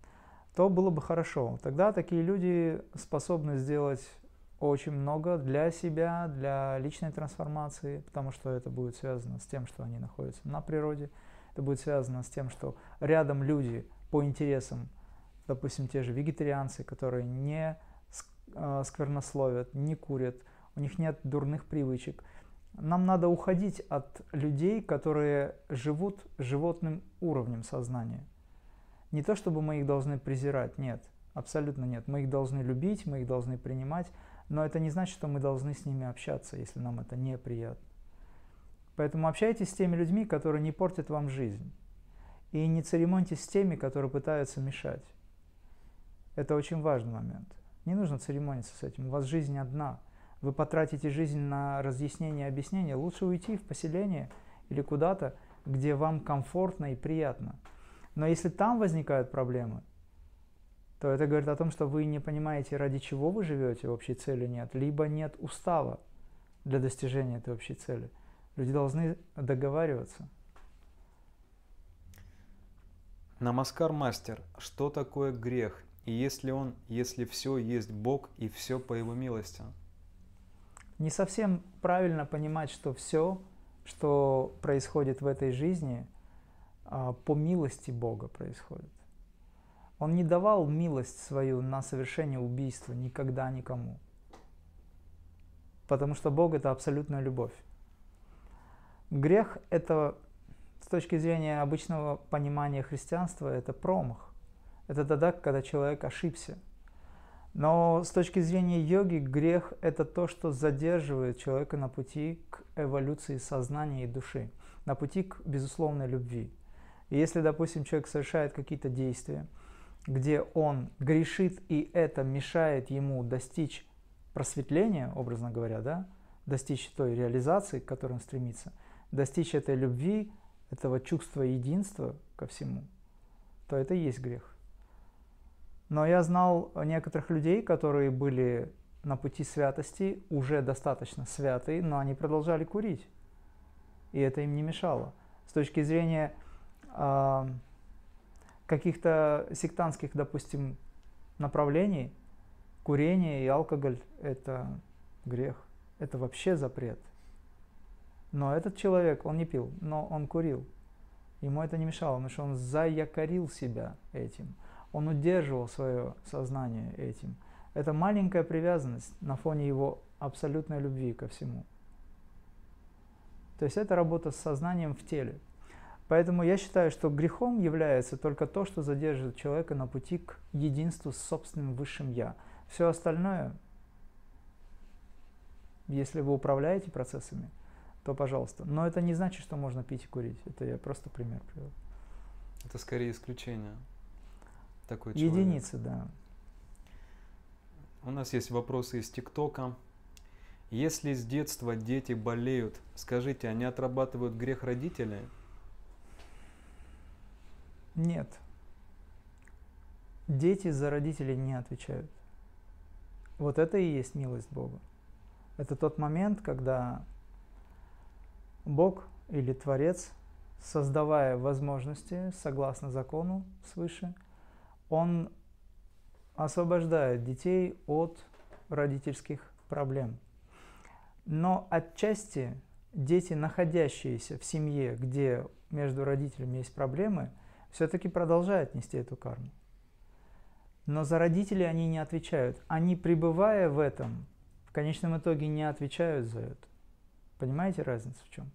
то было бы хорошо. Тогда такие люди способны сделать очень много для себя, для личной трансформации, потому что это будет связано с тем, что они находятся на природе, это будет связано с тем, что рядом люди по интересам, допустим, те же вегетарианцы, которые не а, сквернословят, не курят, у них нет дурных привычек. Нам надо уходить от людей, которые живут животным уровнем сознания. Не то, чтобы мы их должны презирать, нет, абсолютно нет. Мы их должны любить, мы их должны принимать, но это не значит, что мы должны с ними общаться, если нам это неприятно. Поэтому общайтесь с теми людьми, которые не портят вам жизнь. И не церемоньтесь с теми, которые пытаются мешать. Это очень важный момент. Не нужно церемониться с этим. У вас жизнь одна. Вы потратите жизнь на разъяснение и объяснение. Лучше уйти в поселение или куда-то, где вам комфортно и приятно. Но если там возникают проблемы, то это говорит о том, что вы не понимаете, ради чего вы живете, общей цели нет, либо нет устава для достижения этой общей цели. Люди должны договариваться. Намаскар мастер, что такое грех? И если он, если все есть Бог и все по Его милости? Не совсем правильно понимать, что все, что происходит в этой жизни, а, по милости Бога происходит. Он не давал милость свою на совершение убийства никогда никому. Потому что Бог – это абсолютная любовь. Грех – это, с точки зрения обычного понимания христианства, это промах. Это тогда, когда человек ошибся. Но с точки зрения йоги, грех – это то, что задерживает человека на пути к эволюции сознания и души, на пути к безусловной любви. И если, допустим, человек совершает какие-то действия – где он грешит, и это мешает ему достичь просветления, образно говоря, да, достичь той реализации, к которой он стремится, достичь этой любви, этого чувства единства ко всему, то это и есть грех. Но я знал некоторых людей, которые были на пути святости, уже достаточно святые, но они продолжали курить. И это им не мешало. С точки зрения э, каких-то сектантских, допустим, направлений, курение и алкоголь – это грех, это вообще запрет. Но этот человек, он не пил, но он курил. Ему это не мешало, потому что он заякорил себя этим. Он удерживал свое сознание этим. Это маленькая привязанность на фоне его абсолютной любви ко всему. То есть это работа с сознанием в теле. Поэтому я считаю, что грехом является только то, что задерживает человека на пути к единству с собственным высшим «я». Все остальное, если вы управляете процессами, то пожалуйста. Но это не значит, что можно пить и курить. Это я просто пример привел. Это скорее исключение. Такой человек. Единицы, да. У нас есть вопросы из ТикТока. Если с детства дети болеют, скажите, они отрабатывают грех родителей? Нет. Дети за родителей не отвечают. Вот это и есть милость Бога. Это тот момент, когда Бог или Творец, создавая возможности согласно закону свыше, Он освобождает детей от родительских проблем. Но отчасти дети, находящиеся в семье, где между родителями есть проблемы, все-таки продолжают нести эту карму. Но за родителей они не отвечают. Они, пребывая в этом, в конечном итоге не отвечают за это. Понимаете разницу в чем?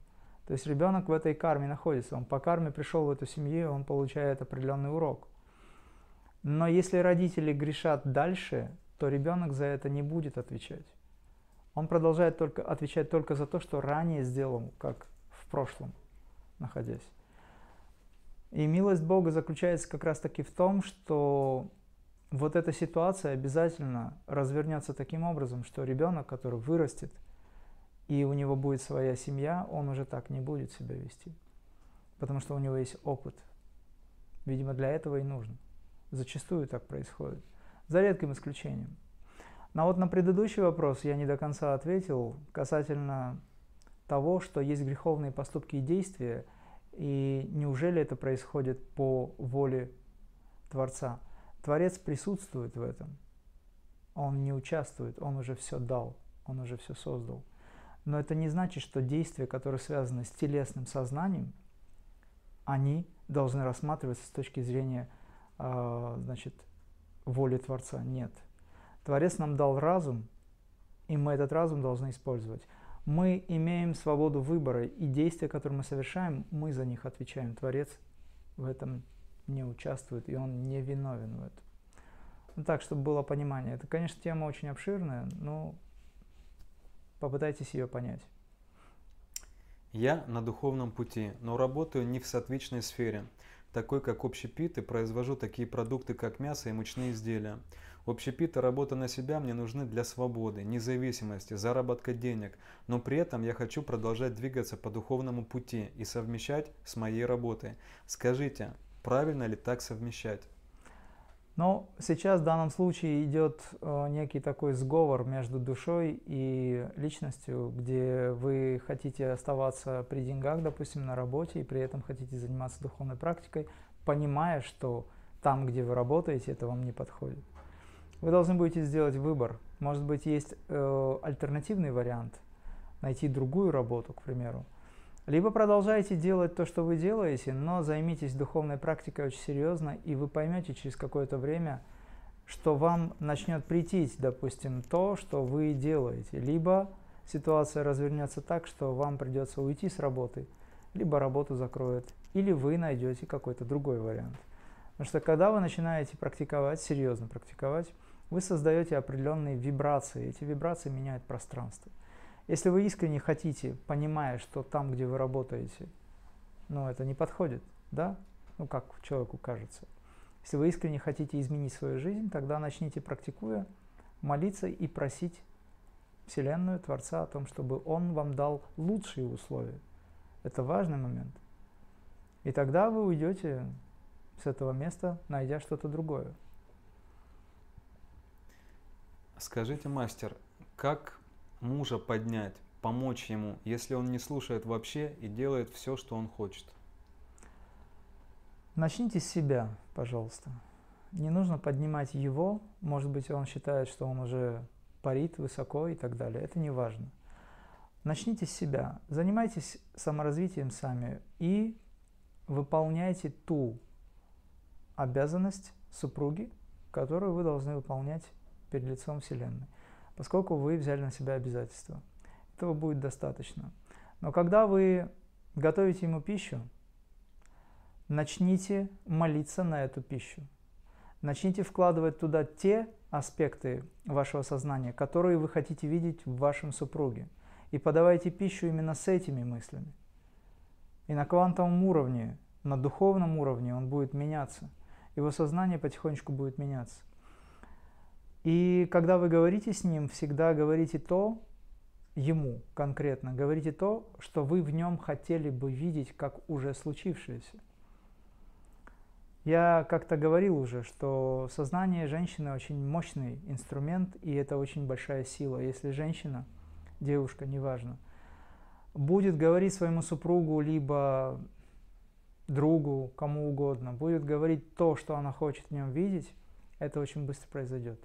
То есть ребенок в этой карме находится, он по карме пришел в эту семью, он получает определенный урок. Но если родители грешат дальше, то ребенок за это не будет отвечать. Он продолжает только отвечать только за то, что ранее сделал, как в прошлом находясь. И милость Бога заключается как раз таки в том, что вот эта ситуация обязательно развернется таким образом, что ребенок, который вырастет, и у него будет своя семья, он уже так не будет себя вести. Потому что у него есть опыт. Видимо, для этого и нужно. Зачастую так происходит. За редким исключением. Но вот на предыдущий вопрос я не до конца ответил касательно того, что есть греховные поступки и действия, и неужели это происходит по воле Творца? Творец присутствует в этом. Он не участвует, он уже все дал, он уже все создал. Но это не значит, что действия, которые связаны с телесным сознанием, они должны рассматриваться с точки зрения значит, воли Творца. Нет. Творец нам дал разум, и мы этот разум должны использовать мы имеем свободу выбора, и действия, которые мы совершаем, мы за них отвечаем. Творец в этом не участвует, и он не виновен в этом. Ну, так, чтобы было понимание. Это, конечно, тема очень обширная, но попытайтесь ее понять. Я на духовном пути, но работаю не в сатвичной сфере, такой как общепит, и произвожу такие продукты, как мясо и мучные изделия. Общепит и работа на себя мне нужны для свободы, независимости, заработка денег, но при этом я хочу продолжать двигаться по духовному пути и совмещать с моей работой. Скажите, правильно ли так совмещать? Но сейчас в данном случае идет э, некий такой сговор между душой и личностью, где вы хотите оставаться при деньгах, допустим, на работе, и при этом хотите заниматься духовной практикой, понимая, что там, где вы работаете, это вам не подходит. Вы должны будете сделать выбор. Может быть, есть э, альтернативный вариант, найти другую работу, к примеру. Либо продолжайте делать то, что вы делаете, но займитесь духовной практикой очень серьезно, и вы поймете через какое-то время, что вам начнет притить, допустим, то, что вы делаете. Либо ситуация развернется так, что вам придется уйти с работы, либо работу закроют, или вы найдете какой-то другой вариант. Потому что когда вы начинаете практиковать, серьезно практиковать, вы создаете определенные вибрации. Эти вибрации меняют пространство. Если вы искренне хотите, понимая, что там, где вы работаете, ну, это не подходит, да, ну, как человеку кажется. Если вы искренне хотите изменить свою жизнь, тогда начните, практикуя, молиться и просить Вселенную, Творца о том, чтобы Он вам дал лучшие условия. Это важный момент. И тогда вы уйдете с этого места, найдя что-то другое. Скажите, мастер, как мужа поднять, помочь ему, если он не слушает вообще и делает все, что он хочет? Начните с себя, пожалуйста. Не нужно поднимать его, может быть, он считает, что он уже парит высоко и так далее. Это не важно. Начните с себя, занимайтесь саморазвитием сами и выполняйте ту обязанность супруги, которую вы должны выполнять перед лицом Вселенной поскольку вы взяли на себя обязательства. Этого будет достаточно. Но когда вы готовите ему пищу, начните молиться на эту пищу. Начните вкладывать туда те аспекты вашего сознания, которые вы хотите видеть в вашем супруге. И подавайте пищу именно с этими мыслями. И на квантовом уровне, на духовном уровне он будет меняться. Его сознание потихонечку будет меняться. И когда вы говорите с ним, всегда говорите то, ему конкретно, говорите то, что вы в нем хотели бы видеть как уже случившееся. Я как-то говорил уже, что сознание женщины очень мощный инструмент, и это очень большая сила. Если женщина, девушка, неважно, будет говорить своему супругу, либо другу, кому угодно, будет говорить то, что она хочет в нем видеть, это очень быстро произойдет.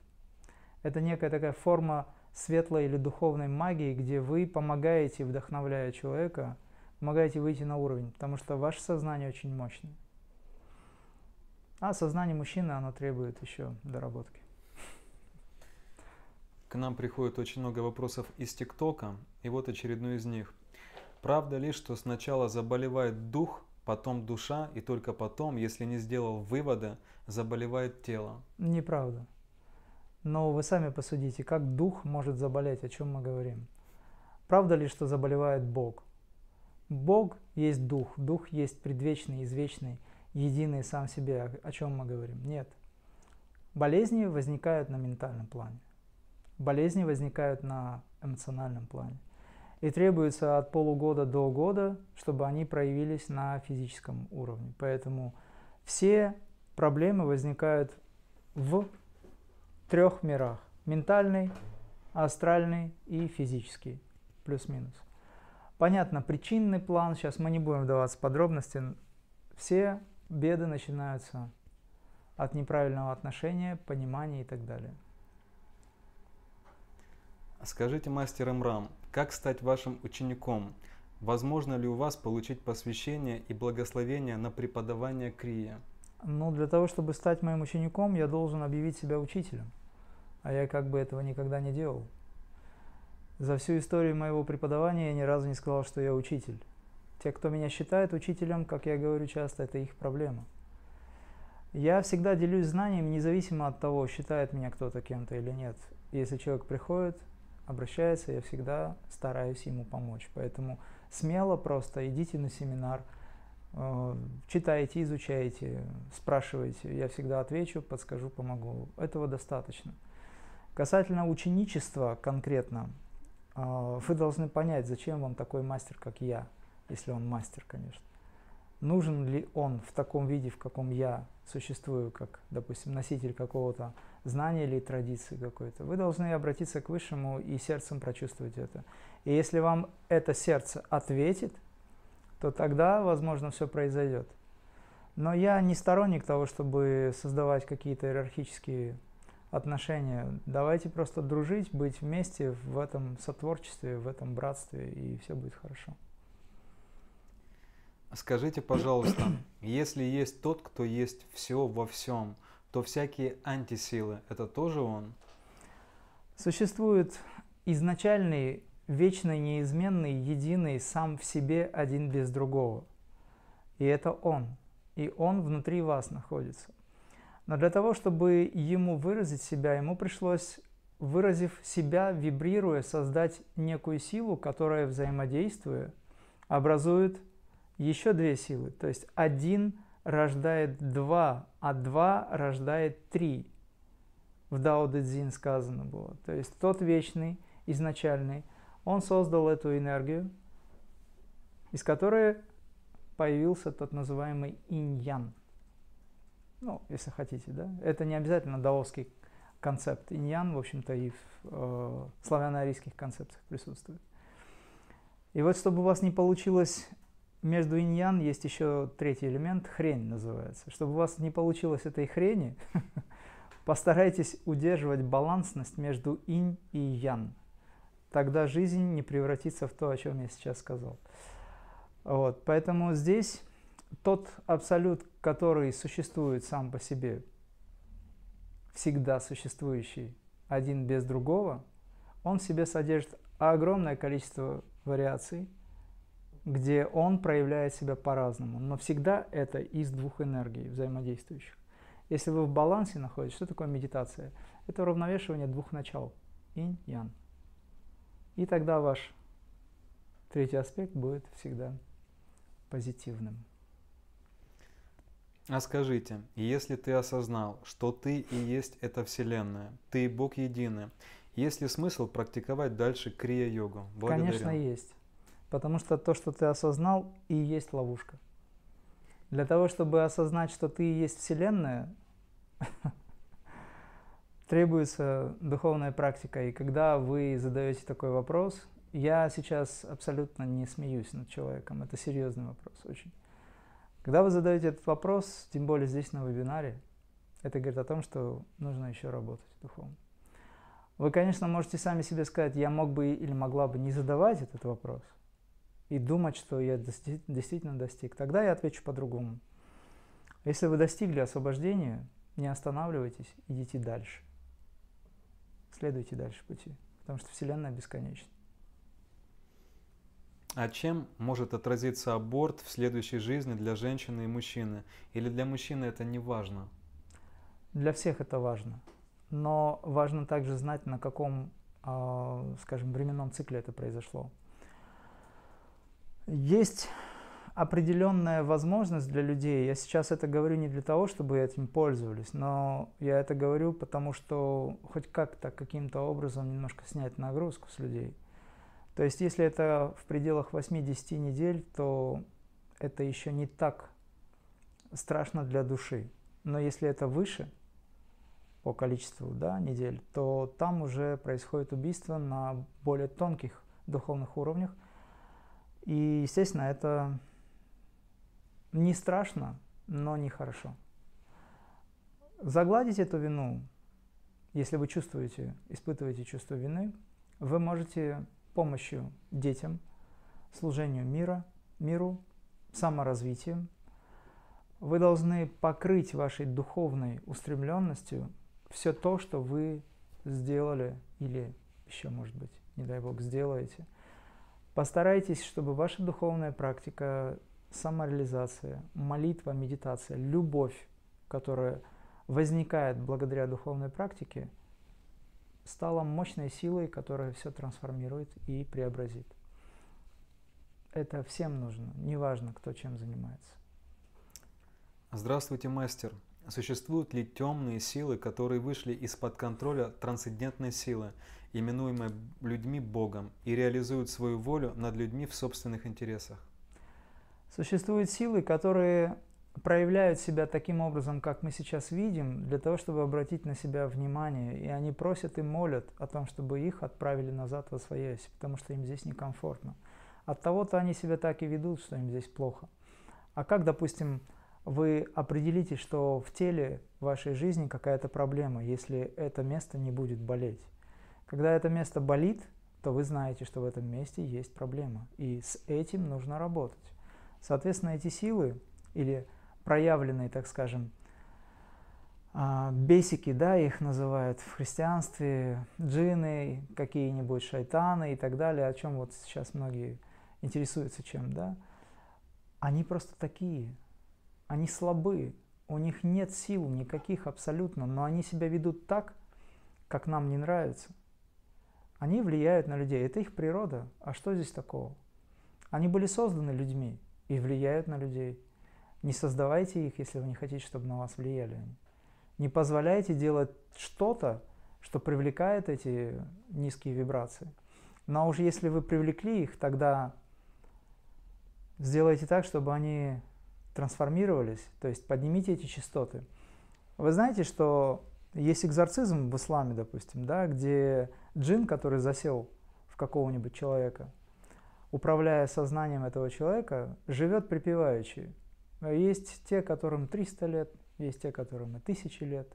Это некая такая форма светлой или духовной магии, где вы помогаете, вдохновляя человека, помогаете выйти на уровень, потому что ваше сознание очень мощное. А сознание мужчины, оно требует еще доработки. К нам приходит очень много вопросов из ТикТока, и вот очередной из них. Правда ли, что сначала заболевает дух, потом душа, и только потом, если не сделал вывода, заболевает тело? Неправда. Но вы сами посудите, как дух может заболеть, о чем мы говорим. Правда ли, что заболевает Бог? Бог есть дух, дух есть предвечный, извечный, единый сам себе. О чем мы говорим? Нет. Болезни возникают на ментальном плане. Болезни возникают на эмоциональном плане. И требуется от полугода до года, чтобы они проявились на физическом уровне. Поэтому все проблемы возникают в трех мирах. Ментальный, астральный и физический. Плюс-минус. Понятно, причинный план, сейчас мы не будем вдаваться в подробности. Все беды начинаются от неправильного отношения, понимания и так далее. Скажите, мастер Мрам, как стать вашим учеником? Возможно ли у вас получить посвящение и благословение на преподавание крия? Ну, для того, чтобы стать моим учеником, я должен объявить себя учителем а я как бы этого никогда не делал. За всю историю моего преподавания я ни разу не сказал, что я учитель. Те, кто меня считает учителем, как я говорю часто, это их проблема. Я всегда делюсь знаниями, независимо от того, считает меня кто-то кем-то или нет. Если человек приходит, обращается, я всегда стараюсь ему помочь. Поэтому смело просто идите на семинар, э, читайте, изучайте, спрашивайте. Я всегда отвечу, подскажу, помогу. Этого достаточно. Касательно ученичества конкретно, а, вы должны понять, зачем вам такой мастер, как я, если он мастер, конечно. нужен ли он в таком виде, в каком я существую, как, допустим, носитель какого-то знания или традиции какой-то. Вы должны обратиться к Высшему и сердцем прочувствовать это. И если вам это сердце ответит, то тогда, возможно, все произойдет. Но я не сторонник того, чтобы создавать какие-то иерархические отношения. Давайте просто дружить, быть вместе в этом сотворчестве, в этом братстве, и все будет хорошо. Скажите, пожалуйста, если есть тот, кто есть все во всем, то всякие антисилы – это тоже он? Существует изначальный, вечный, неизменный, единый, сам в себе, один без другого. И это он. И он внутри вас находится. Но для того, чтобы ему выразить себя, ему пришлось, выразив себя, вибрируя, создать некую силу, которая, взаимодействуя, образует еще две силы. То есть один рождает два, а два рождает три. В Дао Дэ Цзин сказано было. То есть тот вечный, изначальный, он создал эту энергию, из которой появился тот называемый инь-ян. Ну, если хотите, да. Это не обязательно даосский концепт. Инь-ян, в общем-то, и в э, славяно-арийских концепциях присутствует. И вот, чтобы у вас не получилось между иньян есть еще третий элемент, хрень называется. Чтобы у вас не получилось этой хрени, постарайтесь удерживать балансность между инь и ян. Тогда жизнь не превратится в то, о чем я сейчас сказал. Вот, поэтому здесь тот абсолют, который существует сам по себе, всегда существующий, один без другого, он в себе содержит огромное количество вариаций – где он проявляет себя по-разному. Но всегда это из двух энергий взаимодействующих. Если вы в балансе находитесь, что такое медитация? Это уравновешивание двух начал. Инь-ян. И тогда ваш третий аспект будет всегда позитивным. А скажите, если ты осознал, что ты и есть эта Вселенная, ты и Бог единый, есть ли смысл практиковать дальше крия-йогу? Конечно, есть. Потому что то, что ты осознал, и есть ловушка. Для того, чтобы осознать, что ты и есть Вселенная, требуется духовная практика. И когда вы задаете такой вопрос, я сейчас абсолютно не смеюсь над человеком. Это серьезный вопрос очень. Когда вы задаете этот вопрос, тем более здесь на вебинаре, это говорит о том, что нужно еще работать духовно. Вы, конечно, можете сами себе сказать, я мог бы или могла бы не задавать этот вопрос – и думать, что я действительно достиг, тогда я отвечу по-другому. Если вы достигли освобождения, не останавливайтесь, идите дальше. Следуйте дальше пути, потому что Вселенная бесконечна. А чем может отразиться аборт в следующей жизни для женщины и мужчины? Или для мужчины это не важно? Для всех это важно. Но важно также знать, на каком, а, скажем, временном цикле это произошло. Есть определенная возможность для людей. Я сейчас это говорю не для того, чтобы этим пользовались, но я это говорю, потому что хоть как-то, каким-то образом немножко снять нагрузку с людей. То есть, если это в пределах 8-10 недель, то это еще не так страшно для души. Но если это выше по количеству да, недель, то там уже происходит убийство на более тонких духовных уровнях – и, естественно, это не страшно, но нехорошо. Загладить эту вину, если вы чувствуете, испытываете чувство вины, вы можете помощью детям, служению мира, миру, саморазвитием. Вы должны покрыть вашей духовной устремленностью все то, что вы сделали или еще, может быть, не дай Бог, сделаете – Постарайтесь, чтобы ваша духовная практика, самореализация, молитва, медитация, любовь, которая возникает благодаря духовной практике, стала мощной силой, которая все трансформирует и преобразит. Это всем нужно, неважно, кто чем занимается. Здравствуйте, мастер. Существуют ли темные силы, которые вышли из-под контроля трансцендентной силы, именуемой людьми Богом, и реализуют свою волю над людьми в собственных интересах? Существуют силы, которые проявляют себя таким образом, как мы сейчас видим, для того, чтобы обратить на себя внимание. И они просят и молят о том, чтобы их отправили назад во своясь, потому что им здесь некомфортно. От того-то они себя так и ведут, что им здесь плохо. А как, допустим, вы определите, что в теле вашей жизни какая-то проблема, если это место не будет болеть? Когда это место болит, то вы знаете, что в этом месте есть проблема, и с этим нужно работать. Соответственно, эти силы или проявленные, так скажем, а, бесики, да, их называют в христианстве, джины, какие-нибудь шайтаны и так далее, о чем вот сейчас многие интересуются чем, да, они просто такие, они слабы, у них нет сил никаких абсолютно, но они себя ведут так, как нам не нравится. Они влияют на людей, это их природа. А что здесь такого? Они были созданы людьми и влияют на людей. Не создавайте их, если вы не хотите, чтобы на вас влияли. Не позволяйте делать что-то, что привлекает эти низкие вибрации. Но уже если вы привлекли их, тогда сделайте так, чтобы они трансформировались, то есть поднимите эти частоты. Вы знаете, что есть экзорцизм в исламе, допустим, да, где джин, который засел в какого-нибудь человека, управляя сознанием этого человека, живет припеваючи. Есть те, которым 300 лет, есть те, которым и тысячи лет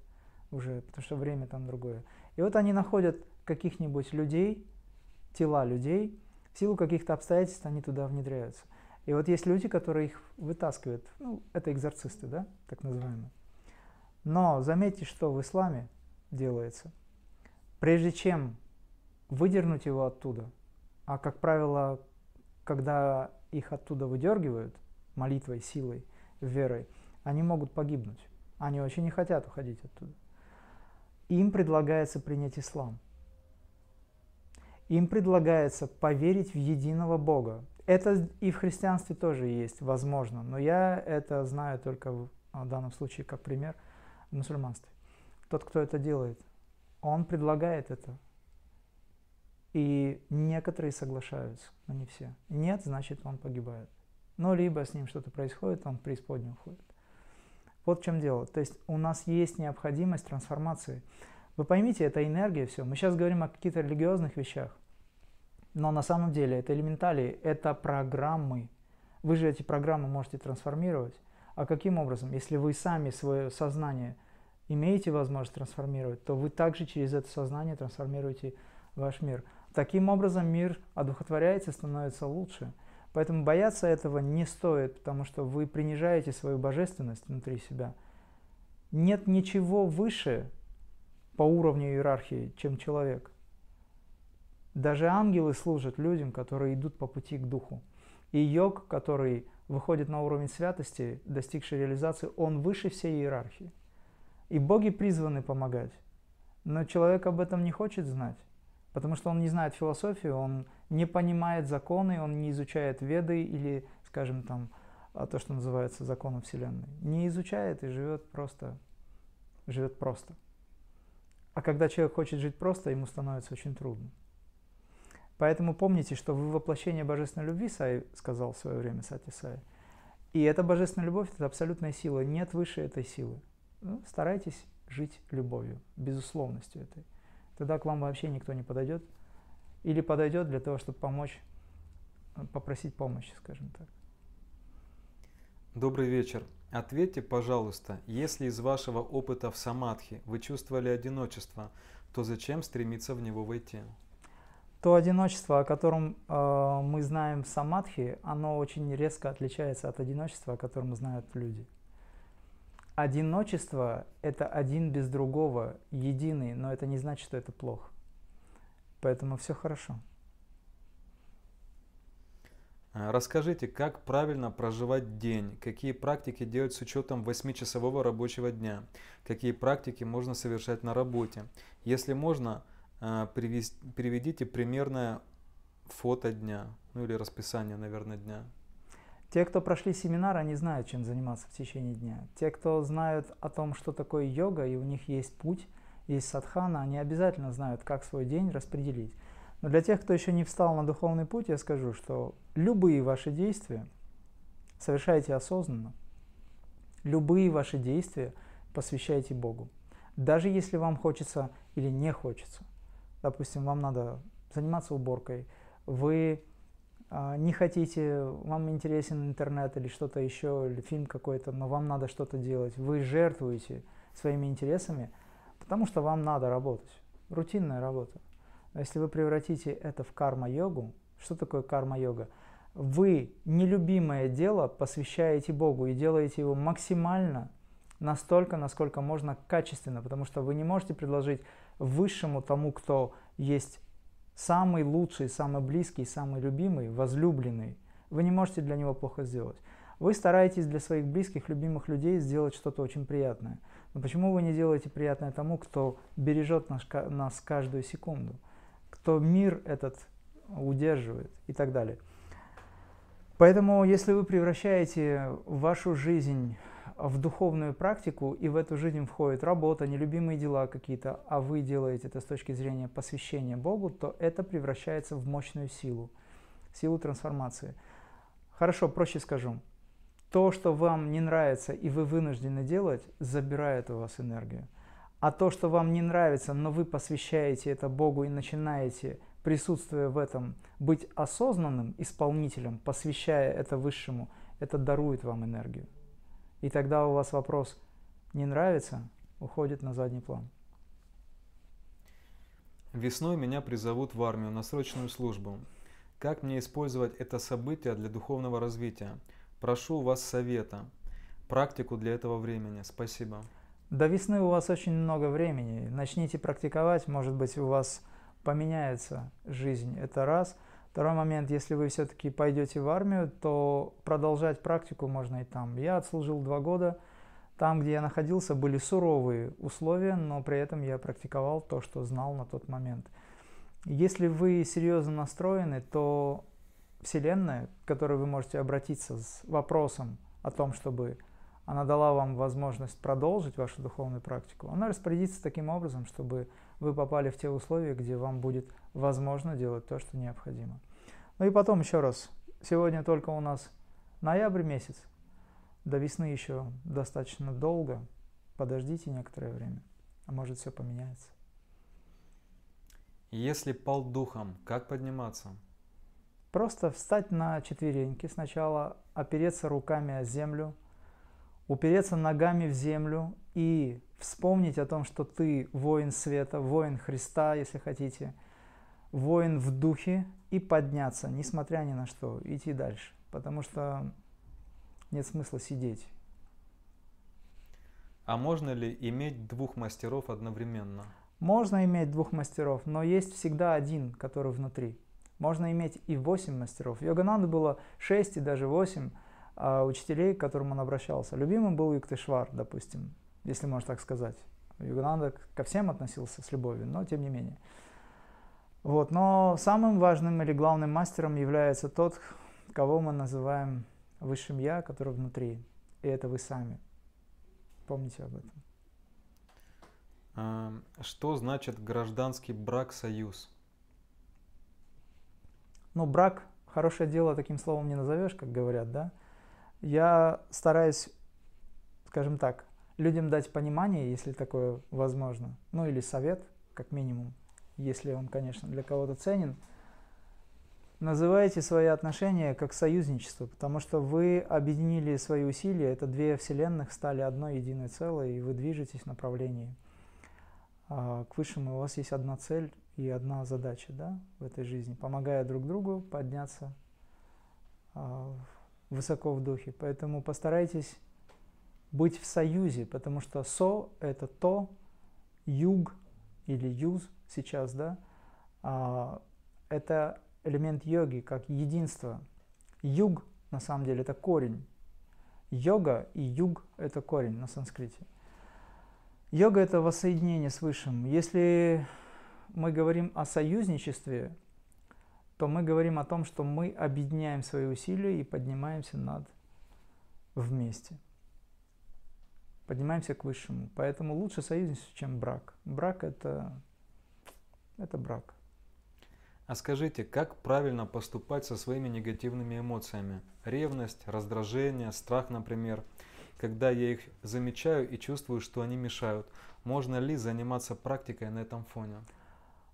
уже, потому что время там другое. И вот они находят каких-нибудь людей, тела людей, в силу каких-то обстоятельств они туда внедряются. И вот есть люди, которые их вытаскивают, ну, это экзорцисты, да, так называемые. Но заметьте, что в исламе делается. Прежде чем выдернуть его оттуда, а как правило, когда их оттуда выдергивают молитвой, силой, верой, они могут погибнуть. Они очень не хотят уходить оттуда. Им предлагается принять ислам. Им предлагается поверить в единого Бога. Это и в христианстве тоже есть, возможно, но я это знаю только в данном случае как пример в мусульманстве. Тот, кто это делает, он предлагает это. И некоторые соглашаются, но не все. Нет, значит, он погибает. Но либо с ним что-то происходит, он в преисподнюю уходит. Вот в чем дело. То есть у нас есть необходимость трансформации. Вы поймите, это энергия все. Мы сейчас говорим о каких-то религиозных вещах. Но на самом деле это элементали, это программы. Вы же эти программы можете трансформировать. А каким образом? Если вы сами свое сознание имеете возможность трансформировать, то вы также через это сознание трансформируете ваш мир. Таким образом мир одухотворяется, становится лучше. Поэтому бояться этого не стоит, потому что вы принижаете свою божественность внутри себя. Нет ничего выше по уровню иерархии, чем человек. Даже ангелы служат людям, которые идут по пути к духу. И йог, который выходит на уровень святости, достигший реализации, он выше всей иерархии. И боги призваны помогать. Но человек об этом не хочет знать, потому что он не знает философию, он не понимает законы, он не изучает веды или, скажем, там, а, то, что называется законом Вселенной. Не изучает и живет просто, живет просто. А когда человек хочет жить просто, ему становится очень трудно. Поэтому помните, что вы воплощение божественной любви, Сай сказал в свое время Сати Сай. И эта божественная любовь – это абсолютная сила, нет выше этой силы. Ну, старайтесь жить любовью, безусловностью этой. Тогда к вам вообще никто не подойдет. Или подойдет для того, чтобы помочь, попросить помощи, скажем так. Добрый вечер. Ответьте, пожалуйста, если из вашего опыта в самадхи вы чувствовали одиночество, то зачем стремиться в него войти? то одиночество, о котором э, мы знаем в самадхи, оно очень резко отличается от одиночества, о котором знают люди. Одиночество – это один без другого, единый, но это не значит, что это плохо. Поэтому все хорошо. А, расскажите, как правильно проживать день, какие практики делать с учетом 8-часового рабочего дня, какие практики можно совершать на работе. Если можно, а, приведите примерное фото дня, ну или расписание, наверное, дня. Те, кто прошли семинар, они знают, чем заниматься в течение дня. Те, кто знают о том, что такое йога, и у них есть путь, есть садхана, они обязательно знают, как свой день распределить. Но для тех, кто еще не встал на духовный путь, я скажу, что любые ваши действия совершаете осознанно. Любые ваши действия посвящайте Богу. Даже если вам хочется или не хочется. Допустим, вам надо заниматься уборкой, вы не хотите, вам интересен интернет или что-то еще, или фильм какой-то, но вам надо что-то делать. Вы жертвуете своими интересами, потому что вам надо работать. Рутинная работа. Если вы превратите это в карма-йогу, что такое карма-йога? Вы нелюбимое дело посвящаете Богу и делаете его максимально, настолько, насколько можно качественно, потому что вы не можете предложить высшему тому, кто есть самый лучший, самый близкий, самый любимый, возлюбленный. Вы не можете для него плохо сделать. Вы стараетесь для своих близких, любимых людей сделать что-то очень приятное. Но почему вы не делаете приятное тому, кто бережет нас, нас каждую секунду, кто мир этот удерживает и так далее? Поэтому, если вы превращаете вашу жизнь в духовную практику, и в эту жизнь входит работа, нелюбимые дела какие-то, а вы делаете это с точки зрения посвящения Богу, то это превращается в мощную силу, силу трансформации. Хорошо, проще скажу. То, что вам не нравится и вы вынуждены делать, забирает у вас энергию. А то, что вам не нравится, но вы посвящаете это Богу и начинаете присутствуя в этом, быть осознанным исполнителем, посвящая это высшему, это дарует вам энергию. И тогда у вас вопрос не нравится, уходит на задний план. Весной меня призовут в армию на срочную службу. Как мне использовать это событие для духовного развития? Прошу у вас совета, практику для этого времени. Спасибо. До весны у вас очень много времени. Начните практиковать, может быть, у вас поменяется жизнь. Это раз. Второй момент, если вы все-таки пойдете в армию, то продолжать практику можно и там. Я отслужил два года. Там, где я находился, были суровые условия, но при этом я практиковал то, что знал на тот момент. Если вы серьезно настроены, то Вселенная, к которой вы можете обратиться с вопросом о том, чтобы она дала вам возможность продолжить вашу духовную практику, она распорядится таким образом, чтобы вы попали в те условия, где вам будет возможно делать то, что необходимо. Ну и потом еще раз, сегодня только у нас ноябрь месяц, до весны еще достаточно долго, подождите некоторое время, а может все поменяется. Если пал духом, как подниматься? Просто встать на четвереньки сначала, опереться руками о землю, упереться ногами в землю и вспомнить о том, что ты воин света, воин Христа, если хотите, воин в духе, и подняться, несмотря ни на что, идти дальше. Потому что нет смысла сидеть. А можно ли иметь двух мастеров одновременно? Можно иметь двух мастеров, но есть всегда один, который внутри. Можно иметь и восемь мастеров. Йогананды было шесть и даже восемь а, учителей, к которым он обращался. Любимым был Юктышвар, допустим если можно так сказать. Югананда ко всем относился с любовью, но тем не менее. Вот. Но самым важным или главным мастером является тот, кого мы называем высшим Я, который внутри. И это вы сами. Помните об этом. Что значит гражданский брак-союз? Ну, брак, хорошее дело таким словом не назовешь, как говорят, да? Я стараюсь, скажем так, людям дать понимание, если такое возможно, ну или совет, как минимум, если он, конечно, для кого-то ценен, называйте свои отношения как союзничество, потому что вы объединили свои усилия, это две вселенных стали одной единой целой, и вы движетесь в направлении а, к высшему. У вас есть одна цель и одна задача да, в этой жизни, помогая друг другу подняться а, высоко в духе. Поэтому постарайтесь быть в союзе, потому что со – это то, юг или юз сейчас, да, а, это элемент йоги, как единство. Юг, на самом деле, это корень. Йога и юг – это корень на санскрите. Йога – это воссоединение с Высшим. Если мы говорим о союзничестве, то мы говорим о том, что мы объединяем свои усилия и поднимаемся над вместе поднимаемся к высшему. Поэтому лучше союзничество, чем брак. Брак это, это брак. А скажите, как правильно поступать со своими негативными эмоциями? Ревность, раздражение, страх, например. Когда я их замечаю и чувствую, что они мешают, можно ли заниматься практикой на этом фоне?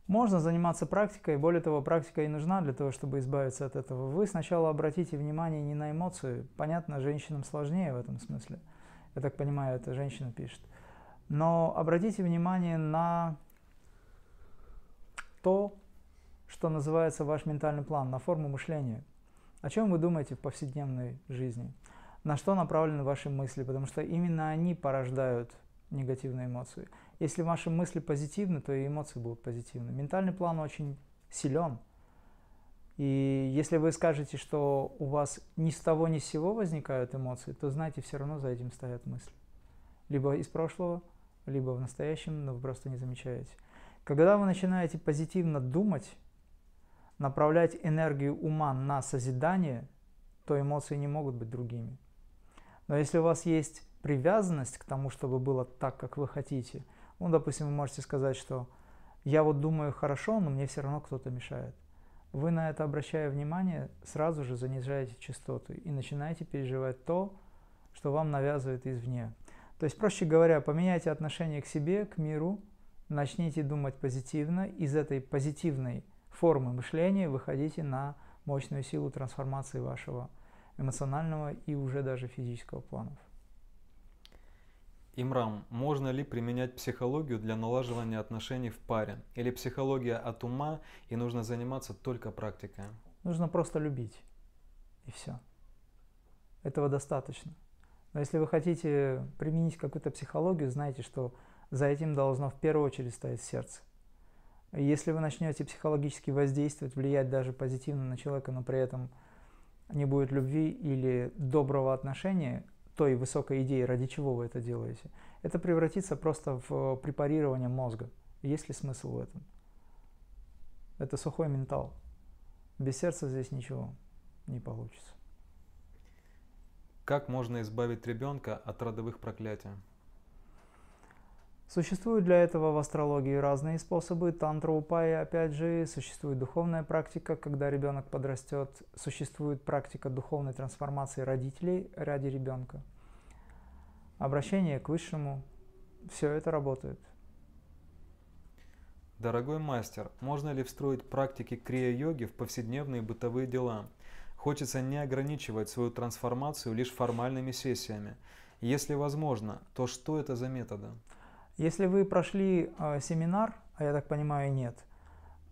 Можно заниматься практикой, более того, практика и нужна для того, чтобы избавиться от этого. Вы сначала обратите внимание не на эмоции, понятно, женщинам сложнее в этом смысле. Я так понимаю, это женщина пишет. Но обратите внимание на то, что называется ваш ментальный план, на форму мышления. О чем вы думаете в повседневной жизни? На что направлены ваши мысли? Потому что именно они порождают негативные эмоции. Если ваши мысли позитивны, то и эмоции будут позитивны. Ментальный план очень силен. И если вы скажете, что у вас ни с того ни с сего возникают эмоции, то знаете, все равно за этим стоят мысли. Либо из прошлого, либо в настоящем, но вы просто не замечаете. Когда вы начинаете позитивно думать, направлять энергию ума на созидание, то эмоции не могут быть другими. Но если у вас есть привязанность к тому, чтобы было так, как вы хотите. Ну, допустим, вы можете сказать, что я вот думаю хорошо, но мне все равно кто-то мешает. Вы на это, обращая внимание, сразу же занижаете частоту и начинаете переживать то, что вам навязывает извне. То есть, проще говоря, поменяйте отношение к себе, к миру, начните думать позитивно, из этой позитивной формы мышления выходите на мощную силу трансформации вашего эмоционального и уже даже физического планов. Имрам, можно ли применять психологию для налаживания отношений в паре? Или психология от ума и нужно заниматься только практикой? Нужно просто любить. И все. Этого достаточно. Но если вы хотите применить какую-то психологию, знайте, что за этим должно в первую очередь стоять сердце. Если вы начнете психологически воздействовать, влиять даже позитивно на человека, но при этом не будет любви или доброго отношения, той высокой идеи, ради чего вы это делаете, это превратится просто в препарирование мозга. Есть ли смысл в этом? Это сухой ментал. Без сердца здесь ничего не получится. Как можно избавить ребенка от родовых проклятий? Существуют для этого в астрологии разные способы. Тантра упай, опять же, существует духовная практика, когда ребенок подрастет. Существует практика духовной трансформации родителей ради ребенка. Обращение к высшему. Все это работает. Дорогой мастер, можно ли встроить практики крия-йоги в повседневные бытовые дела? Хочется не ограничивать свою трансформацию лишь формальными сессиями. Если возможно, то что это за методы? Если вы прошли э, семинар, а я так понимаю нет,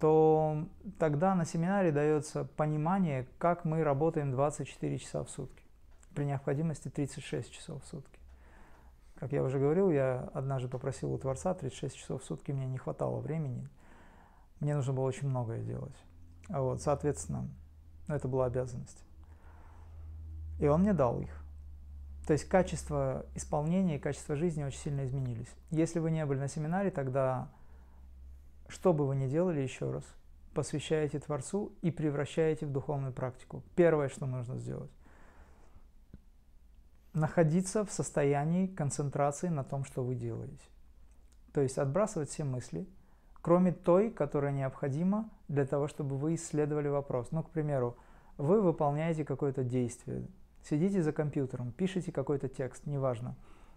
то тогда на семинаре дается понимание, как мы работаем 24 часа в сутки. При необходимости 36 часов в сутки. Как я уже говорил, я однажды попросил у Творца 36 часов в сутки, мне не хватало времени. Мне нужно было очень многое делать. Вот, соответственно, это была обязанность. И он мне дал их. То есть качество исполнения и качество жизни очень сильно изменились. Если вы не были на семинаре, тогда что бы вы ни делали еще раз, посвящаете Творцу и превращаете в духовную практику. Первое, что нужно сделать. Находиться в состоянии концентрации на том, что вы делаете. То есть отбрасывать все мысли, кроме той, которая необходима для того, чтобы вы исследовали вопрос. Ну, к примеру, вы выполняете какое-то действие, Сидите за компьютером, пишите какой-то текст, неважно.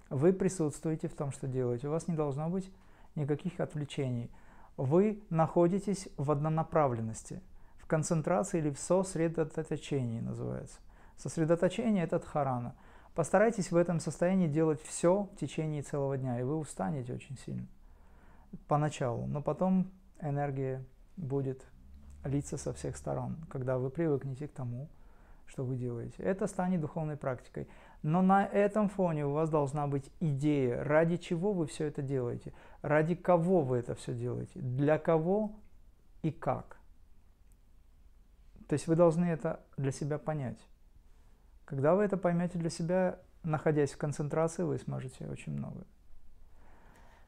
Вы присутствуете в том, что делаете. У вас не должно быть никаких отвлечений. Вы находитесь в однонаправленности, в концентрации или в сосредоточении называется. Сосредоточение – это дхарана. Постарайтесь в этом состоянии делать все в течение целого дня, и вы устанете очень сильно поначалу, но потом энергия будет литься со всех сторон, когда вы привыкнете к тому, что вы делаете. Это станет духовной практикой. Но на этом фоне у вас должна быть идея, ради чего вы все это делаете, ради кого вы это все делаете, для кого и как. То есть вы должны это для себя понять. Когда вы это поймете для себя, находясь в концентрации, вы сможете очень много.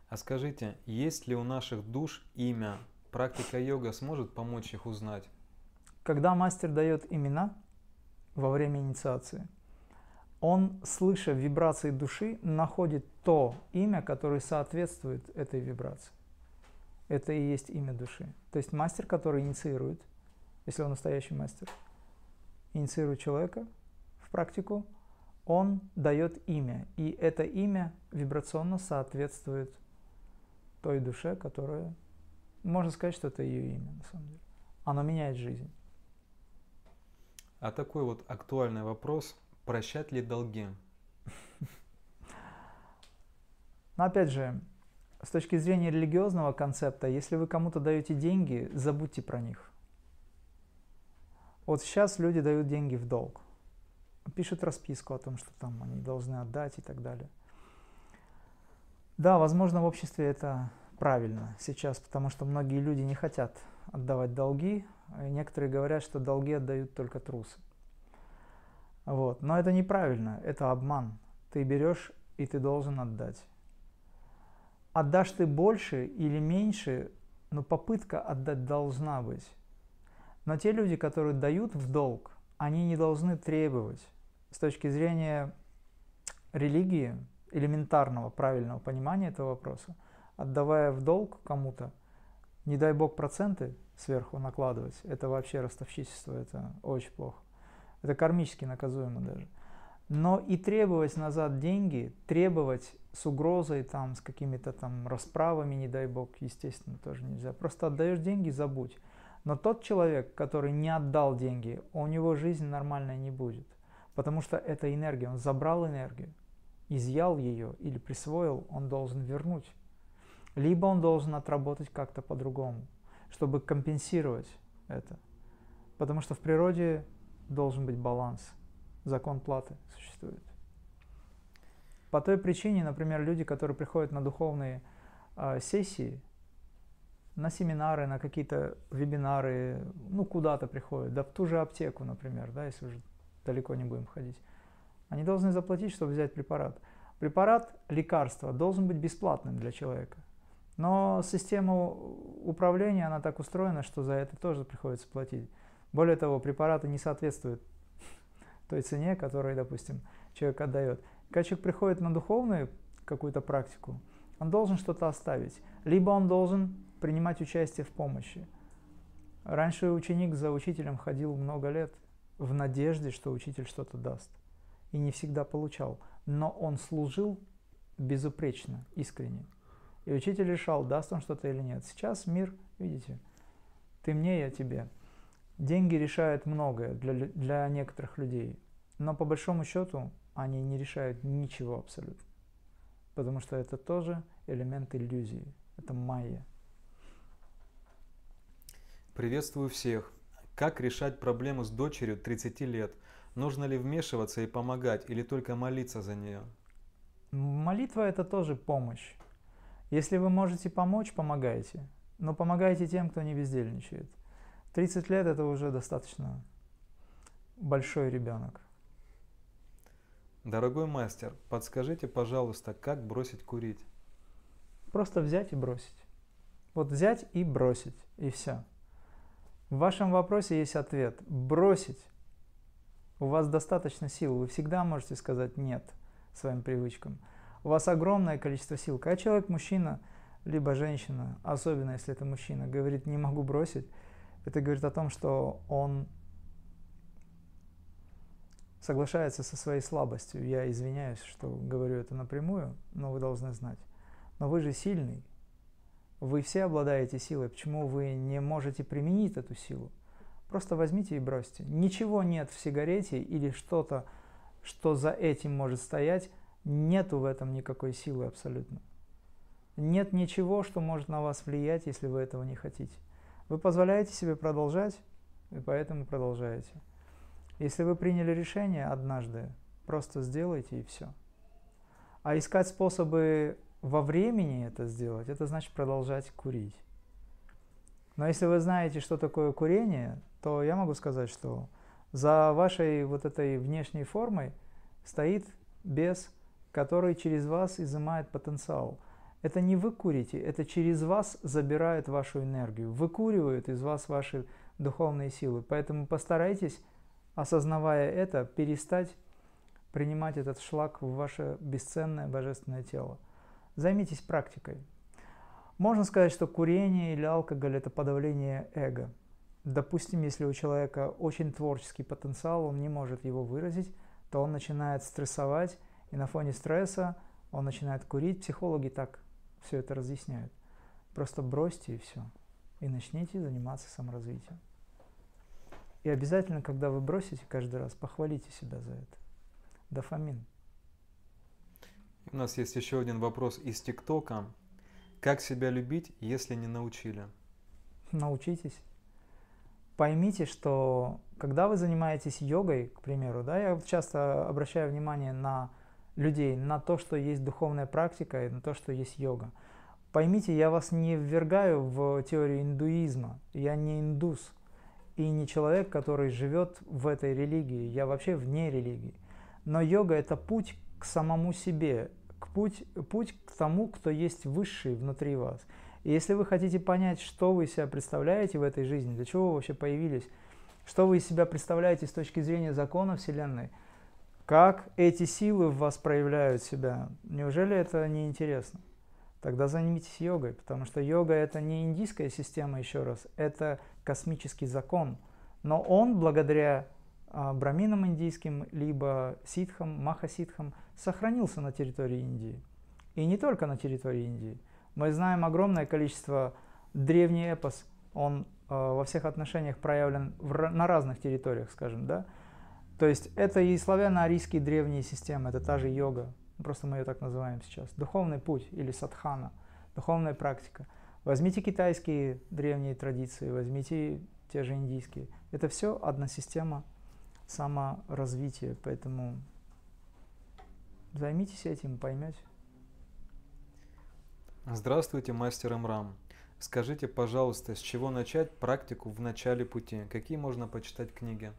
А скажите, есть ли у наших душ имя? Практика йога сможет помочь их узнать? Когда мастер дает имена, во время инициации. Он, слыша вибрации души, находит то имя, которое соответствует этой вибрации. Это и есть имя души. То есть мастер, который инициирует, если он настоящий мастер, инициирует человека в практику, он дает имя. И это имя вибрационно соответствует той душе, которая... Можно сказать, что это ее имя, на самом деле. Оно меняет жизнь. А такой вот актуальный вопрос. Прощать ли долги? Но опять же, с точки зрения религиозного концепта, если вы кому-то даете деньги, забудьте про них. Вот сейчас люди дают деньги в долг. Пишут расписку о том, что там они должны отдать и так далее. Да, возможно, в обществе это правильно сейчас, потому что многие люди не хотят отдавать долги. И некоторые говорят, что долги отдают только трусы. Вот. Но это неправильно, это обман. Ты берешь и ты должен отдать. Отдашь ты больше или меньше, но попытка отдать должна быть. Но те люди, которые дают в долг, они не должны требовать. С точки зрения религии, элементарного, правильного понимания этого вопроса, отдавая в долг кому-то, не дай бог проценты сверху накладывать, это вообще ростовщичество, это очень плохо. Это кармически наказуемо даже. Но и требовать назад деньги, требовать с угрозой, там, с какими-то там расправами, не дай бог, естественно, тоже нельзя. Просто отдаешь деньги, забудь. Но тот человек, который не отдал деньги, у него жизнь нормальная не будет. Потому что это энергия, он забрал энергию, изъял ее или присвоил, он должен вернуть. Либо он должен отработать как-то по-другому, чтобы компенсировать это. Потому что в природе должен быть баланс, закон платы существует. По той причине, например, люди, которые приходят на духовные э, сессии, на семинары, на какие-то вебинары, ну куда-то приходят, да в ту же аптеку, например, да, если уже далеко не будем ходить, они должны заплатить, чтобы взять препарат. Препарат, лекарство должен быть бесплатным для человека. Но система управления, она так устроена, что за это тоже приходится платить. Более того, препараты не соответствуют той цене, которую, допустим, человек отдает. Когда человек приходит на духовную какую-то практику, он должен что-то оставить. Либо он должен принимать участие в помощи. Раньше ученик за учителем ходил много лет в надежде, что учитель что-то даст. И не всегда получал. Но он служил безупречно, искренне. И учитель решал, даст он что-то или нет. Сейчас мир, видите, ты мне, я тебе. Деньги решают многое для, для некоторых людей. Но по большому счету они не решают ничего абсолютно. Потому что это тоже элемент иллюзии. Это майя. Приветствую всех. Как решать проблему с дочерью 30 лет? Нужно ли вмешиваться и помогать или только молиться за нее? Молитва это тоже помощь. Если вы можете помочь, помогайте. Но помогайте тем, кто не бездельничает. 30 лет это уже достаточно большой ребенок. Дорогой мастер, подскажите, пожалуйста, как бросить курить? Просто взять и бросить. Вот взять и бросить, и все. В вашем вопросе есть ответ. Бросить. У вас достаточно сил, вы всегда можете сказать «нет» своим привычкам. У вас огромное количество сил. Когда человек, мужчина, либо женщина, особенно если это мужчина, говорит «не могу бросить», это говорит о том, что он соглашается со своей слабостью. Я извиняюсь, что говорю это напрямую, но вы должны знать. Но вы же сильный. Вы все обладаете силой. Почему вы не можете применить эту силу? Просто возьмите и бросьте. Ничего нет в сигарете или что-то, что за этим может стоять. Нету в этом никакой силы абсолютно. Нет ничего, что может на вас влиять, если вы этого не хотите. Вы позволяете себе продолжать, и поэтому продолжаете. Если вы приняли решение однажды, просто сделайте и все. А искать способы во времени это сделать, это значит продолжать курить. Но если вы знаете, что такое курение, то я могу сказать, что за вашей вот этой внешней формой стоит бес, который через вас изымает потенциал – это не вы курите, это через вас забирают вашу энергию, выкуривают из вас ваши духовные силы. Поэтому постарайтесь, осознавая это, перестать принимать этот шлак в ваше бесценное божественное тело. Займитесь практикой. Можно сказать, что курение или алкоголь – это подавление эго. Допустим, если у человека очень творческий потенциал, он не может его выразить, то он начинает стрессовать, и на фоне стресса он начинает курить. Психологи так все это разъясняют. Просто бросьте и все. И начните заниматься саморазвитием. И обязательно, когда вы бросите каждый раз, похвалите себя за это. Дофамин. У нас есть еще один вопрос из ТикТока. Как себя любить, если не научили? Научитесь. Поймите, что когда вы занимаетесь йогой, к примеру, да, я часто обращаю внимание на людей, на то, что есть духовная практика и на то, что есть йога. Поймите, я вас не ввергаю в теорию индуизма. Я не индус и не человек, который живет в этой религии. Я вообще вне религии. Но йога – это путь к самому себе, к путь, путь к тому, кто есть высший внутри вас. И если вы хотите понять, что вы себя представляете в этой жизни, для чего вы вообще появились, что вы из себя представляете с точки зрения закона Вселенной, как эти силы в вас проявляют себя, неужели это не интересно? тогда займитесь йогой, потому что йога это не индийская система, еще раз, это космический закон. Но он благодаря а, браминам индийским, либо ситхам, махаситхам, сохранился на территории Индии. И не только на территории Индии. Мы знаем огромное количество древний эпос, он э, во всех отношениях проявлен в, на разных территориях, скажем, да. То есть это и славяно-арийские древние системы, это та же йога, просто мы ее так называем сейчас, духовный путь или садхана, духовная практика. Возьмите китайские древние традиции, возьмите те же индийские. Это все одна система саморазвития, поэтому займитесь этим, поймете. Здравствуйте, мастер Имрам. Скажите, пожалуйста, с чего начать практику в начале пути? Какие можно почитать книги?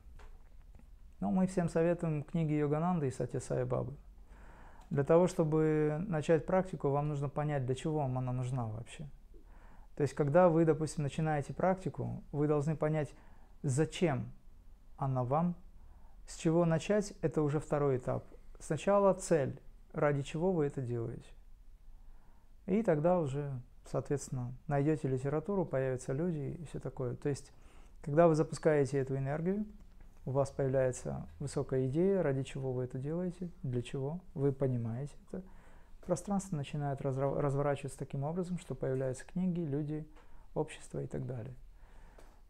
Ну, мы всем советуем книги Йогананды и Сатя Сай Бабы. Для того, чтобы начать практику, вам нужно понять, для чего вам она нужна вообще. То есть, когда вы, допустим, начинаете практику, вы должны понять, зачем она вам, с чего начать, это уже второй этап. Сначала цель, ради чего вы это делаете. И тогда уже, соответственно, найдете литературу, появятся люди и все такое. То есть, когда вы запускаете эту энергию, у вас появляется высокая идея, ради чего вы это делаете, для чего, вы понимаете это. Пространство начинает разворачиваться таким образом, что появляются книги, люди, общество и так далее.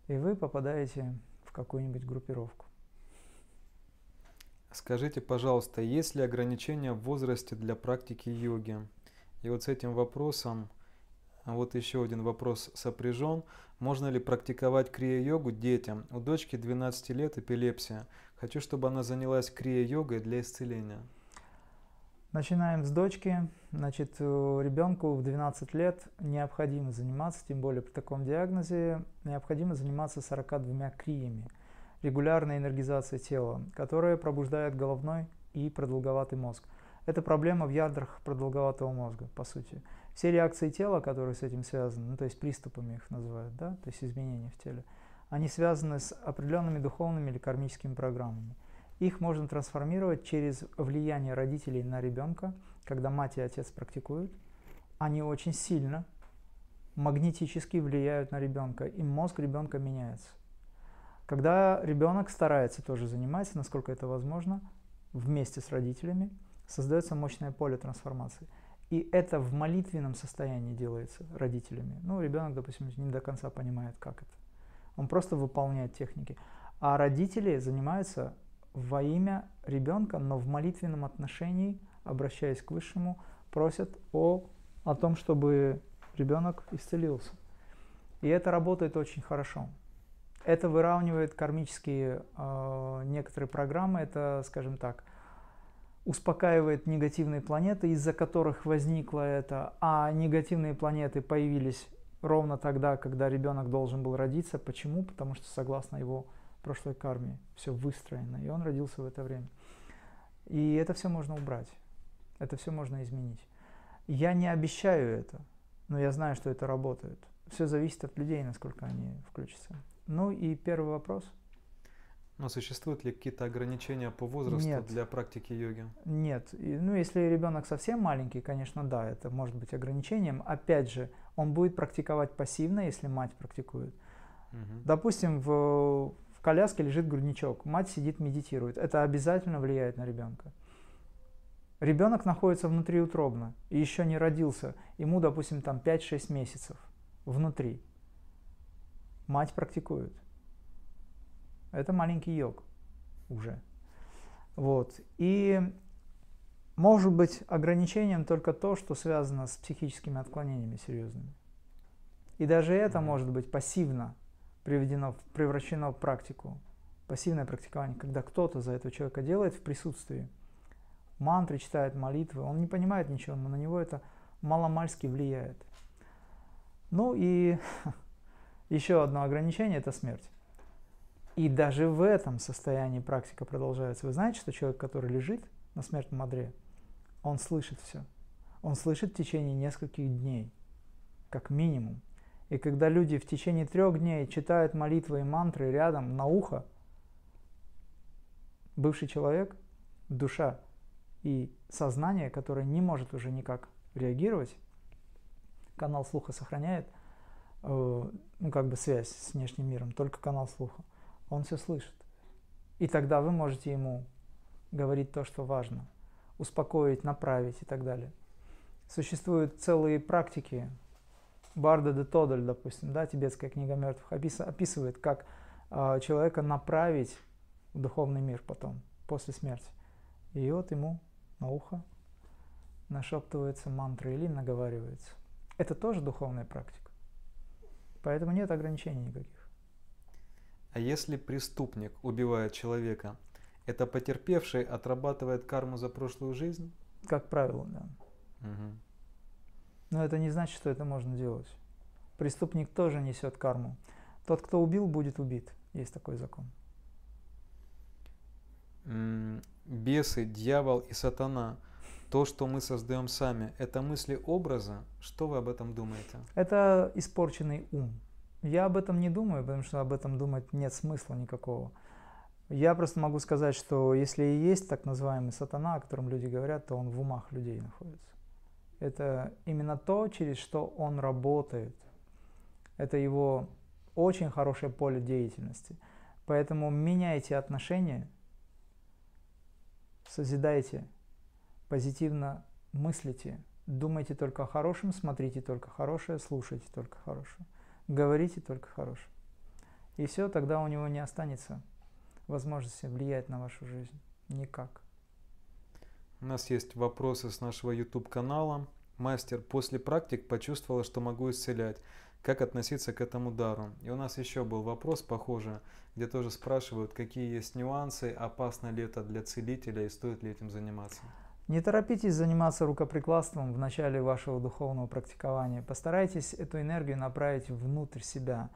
И вы попадаете в какую-нибудь группировку. Скажите, пожалуйста, есть ли ограничения в возрасте для практики йоги? И вот с этим вопросом, вот еще один вопрос сопряжен. Можно ли практиковать крия-йогу детям? У дочки 12 лет эпилепсия. Хочу, чтобы она занялась крия-йогой для исцеления. Начинаем с дочки. Значит, ребенку в 12 лет необходимо заниматься, тем более при таком диагнозе, необходимо заниматься 42 криями. Регулярная энергизация тела, которая пробуждает головной и продолговатый мозг. Это проблема в ядрах продолговатого мозга, по сути все реакции тела, которые с этим связаны, ну, то есть приступами их называют, да, то есть изменения в теле, они связаны с определенными духовными или кармическими программами. Их можно трансформировать через влияние родителей на ребенка, когда мать и отец практикуют. Они очень сильно магнетически влияют на ребенка, и мозг ребенка меняется. Когда ребенок старается тоже заниматься, насколько это возможно, вместе с родителями, создается мощное поле трансформации – и это в молитвенном состоянии делается родителями. Ну, ребенок, допустим, не до конца понимает, как это. Он просто выполняет техники. А родители занимаются во имя ребенка, но в молитвенном отношении, обращаясь к Высшему, просят о, о том, чтобы ребенок исцелился. И это работает очень хорошо. Это выравнивает кармические э, некоторые программы, это, скажем так, успокаивает негативные планеты, из-за которых возникло это, а негативные планеты появились ровно тогда, когда ребенок должен был родиться. Почему? Потому что согласно его прошлой карме все выстроено, и он родился в это время. И это все можно убрать, это все можно изменить. Я не обещаю это, но я знаю, что это работает. Все зависит от людей, насколько они включатся. Ну и первый вопрос – Но существуют ли какие-то ограничения по возрасту Нет. для практики йоги? Нет. И, ну, если ребенок совсем маленький, конечно, да, это может быть ограничением. Опять же, он будет практиковать пассивно, если мать практикует. Мгм. Допустим, в, в коляске лежит грудничок, мать сидит, медитирует. Это обязательно влияет на ребенка. Ребенок находится внутриутробно и еще не родился. Ему, допустим, там 5-6 месяцев внутри. Мать практикует. Это маленький йог уже. Вот. И может быть ограничением только то, что связано с психическими отклонениями серьезными. И даже это может быть пассивно приведено, превращено в практику. Пассивное практикование, когда кто-то за этого человека делает в присутствии, мантры читает, молитвы, он не понимает ничего, но на него это маломальски влияет. Ну и еще одно ограничение – это смерть. И даже в этом состоянии практика продолжается. Вы знаете, что человек, который лежит на смертном одре, он слышит все. Он слышит в течение нескольких дней, как минимум. И когда люди в течение трех дней читают молитвы и мантры рядом на ухо, бывший человек, душа и сознание, которое не может уже никак реагировать, канал слуха сохраняет, э, ну как бы связь с внешним миром, только канал слуха, он все слышит. И тогда вы можете ему говорить то, что важно, успокоить, направить и так далее. Существуют целые практики, Барда де Тодоль, допустим, да, тибетская книга мертвых, опис- описывает, как э, человека направить в духовный мир потом, после смерти. И вот ему на ухо нашептывается мантра или наговаривается. Это тоже духовная практика. Поэтому нет ограничений никаких. А если преступник убивает человека, это потерпевший отрабатывает карму за прошлую жизнь? Как правило, да. Мгм. Но это не значит, что это можно делать. Преступник тоже несет карму. Тот, кто убил, будет убит. Есть такой закон. Бесы, дьявол и сатана, то, что мы создаем сами, это мысли образа? Что вы об этом думаете? Это испорченный ум. Я об этом не думаю, потому что об этом думать нет смысла никакого. Я просто могу сказать, что если и есть так называемый сатана, о котором люди говорят, то он в умах людей находится. Это именно то, через что он работает. Это его очень хорошее поле деятельности. Поэтому меняйте отношения, созидайте, позитивно мыслите, думайте только о хорошем, смотрите только хорошее, слушайте только хорошее, говорите только хорошее. И все, тогда у него не останется возможности влиять на вашу жизнь. Никак. У нас есть вопросы с нашего YouTube канала. Мастер, после практик почувствовала, что могу исцелять. Как относиться к этому дару? И у нас еще был вопрос похожий, где тоже спрашивают, какие есть нюансы, опасно ли это для целителя и стоит ли этим заниматься. Не торопитесь заниматься рукоприкладством в начале вашего духовного практикования. Постарайтесь эту энергию направить внутрь себя.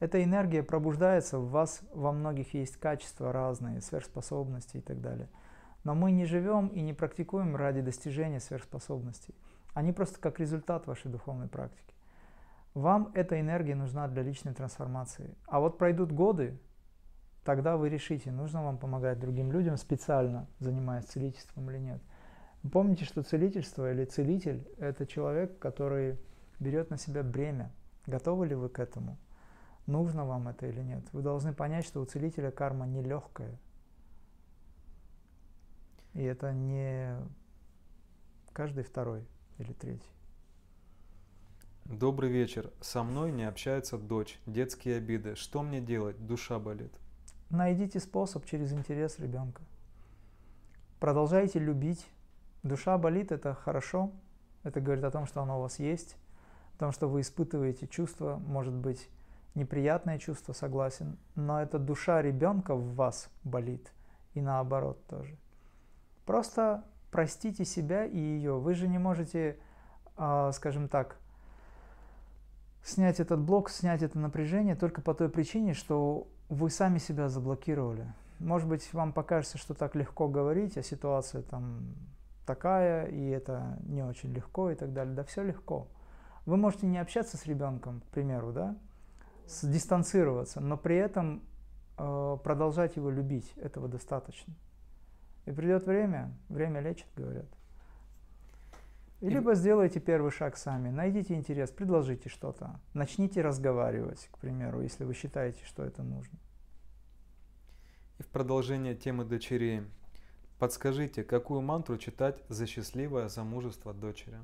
Эта энергия пробуждается в вас, во многих есть качества разные, сверхспособности и так далее. Но мы не живем и не практикуем ради достижения сверхспособностей. Они просто как результат вашей духовной практики. Вам эта энергия нужна для личной трансформации. А вот пройдут годы, тогда вы решите, нужно вам помогать другим людям специально, занимаясь целительством или нет. Помните, что целительство или целитель – это человек, который берет на себя бремя. Готовы ли вы к этому? Нужно вам это или нет? Вы должны понять, что у целителя карма нелегкая. И это не каждый второй или третий. Добрый вечер. Со мной не общается дочь. Детские обиды. Что мне делать? Душа болит. Найдите способ через интерес ребенка. Продолжайте любить. Душа болит, это хорошо. Это говорит о том, что оно у вас есть, о том, что вы испытываете чувство, может быть, неприятное чувство, согласен, но это душа ребенка в вас болит, и наоборот тоже. Просто простите себя и ее. Вы же не можете, а, скажем так, снять этот блок, снять это напряжение только по той причине, что вы сами себя заблокировали. Может быть, вам покажется, что так легко говорить, а ситуация там такая, и это не очень легко и так далее. Да все легко. Вы можете не общаться с ребенком, к примеру, да, дистанцироваться, но при этом э, продолжать его любить, этого достаточно. И придет время, время лечит, говорят. И либо сделайте первый шаг сами, найдите интерес, предложите что-то, начните разговаривать, к примеру, если вы считаете, что это нужно. И в продолжение темы дочерей, подскажите, какую мантру читать за счастливое замужество дочери?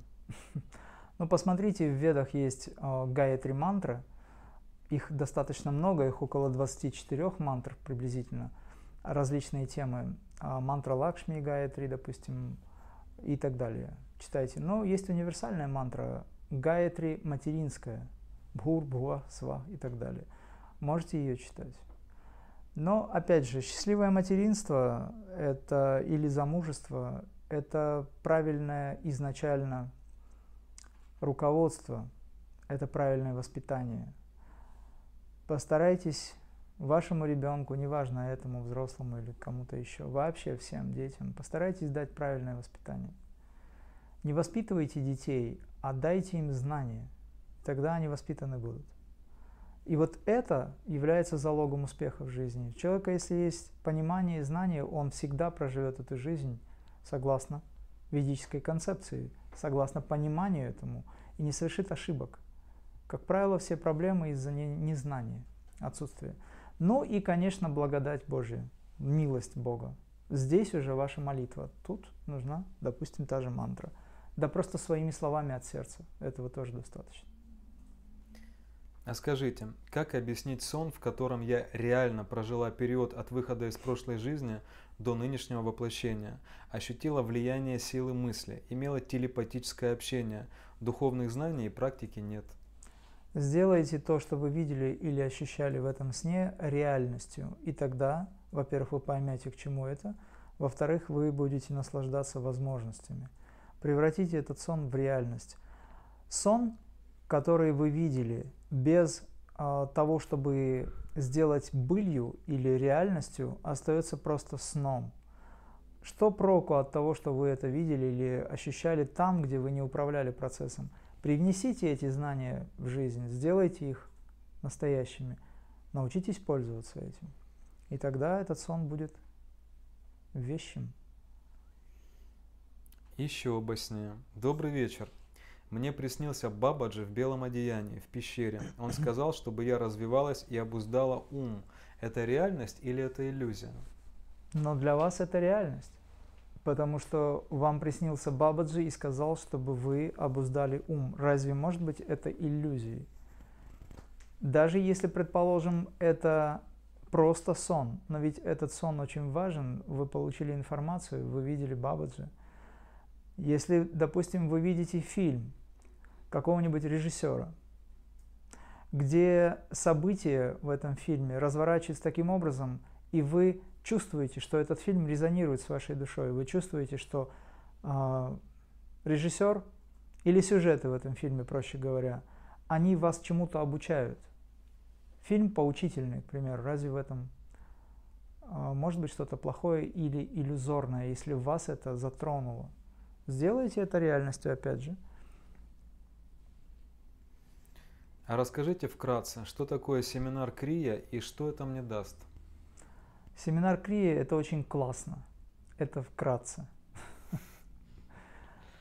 Ну, посмотрите, в Ведах есть э, Гаятри мантры, их достаточно много, их около 24 мантр приблизительно, различные темы. А мантра Лакшми Гаятри, допустим, и так далее. Читайте. Но есть универсальная мантра Гаятри материнская, Бхур, Бхуа, Сва и так далее. Можете ее читать. Но, опять же, счастливое материнство это, или замужество – это правильное изначально руководство, это правильное воспитание. Постарайтесь вашему ребенку, неважно этому взрослому или кому-то еще, вообще всем детям, постарайтесь дать правильное воспитание. Не воспитывайте детей, а дайте им знания, тогда они воспитаны будут. И вот это является залогом успеха в жизни. У человека, если есть понимание и знание, он всегда проживет эту жизнь согласно ведической концепции, согласно пониманию этому, и не совершит ошибок. Как правило, все проблемы из-за незнания, отсутствия. Ну и, конечно, благодать Божия, милость Бога. Здесь уже ваша молитва. Тут нужна, допустим, та же мантра. Да просто своими словами от сердца. Этого тоже достаточно. А скажите, как объяснить сон, в котором я реально прожила период от выхода из прошлой жизни до нынешнего воплощения, ощутила влияние силы мысли, имела телепатическое общение, духовных знаний и практики нет? Сделайте то, что вы видели или ощущали в этом сне, реальностью. И тогда, во-первых, вы поймете, к чему это, во-вторых, вы будете наслаждаться возможностями. Превратите этот сон в реальность. Сон, который вы видели, без э, того, чтобы сделать былью или реальностью, остается просто сном. Что проку от того, что вы это видели или ощущали там, где вы не управляли процессом? Привнесите эти знания в жизнь, сделайте их настоящими, научитесь пользоваться этим. И тогда этот сон будет вещим. Еще обо сне. Добрый вечер. Мне приснился Бабаджи в белом одеянии, в пещере. Он сказал, чтобы я развивалась и обуздала ум. Это реальность или это иллюзия? Но для вас это реальность. Потому что вам приснился Бабаджи и сказал, чтобы вы обуздали ум. Разве может быть это иллюзией? Даже если, предположим, это просто сон, но ведь этот сон очень важен, вы получили информацию, вы видели Бабаджи. Если, допустим, вы видите фильм какого-нибудь режиссера, где события в этом фильме разворачиваются таким образом, и вы чувствуете, что этот фильм резонирует с вашей душой, вы чувствуете, что э, режиссер или сюжеты в этом фильме, проще говоря, они вас чему-то обучают. Фильм поучительный, к примеру, разве в этом э, может быть что-то плохое или иллюзорное, если вас это затронуло? Сделайте это реальностью, опять же. А расскажите вкратце, что такое семинар Крия и что это мне даст? Семинар Крия – это очень классно. Это вкратце.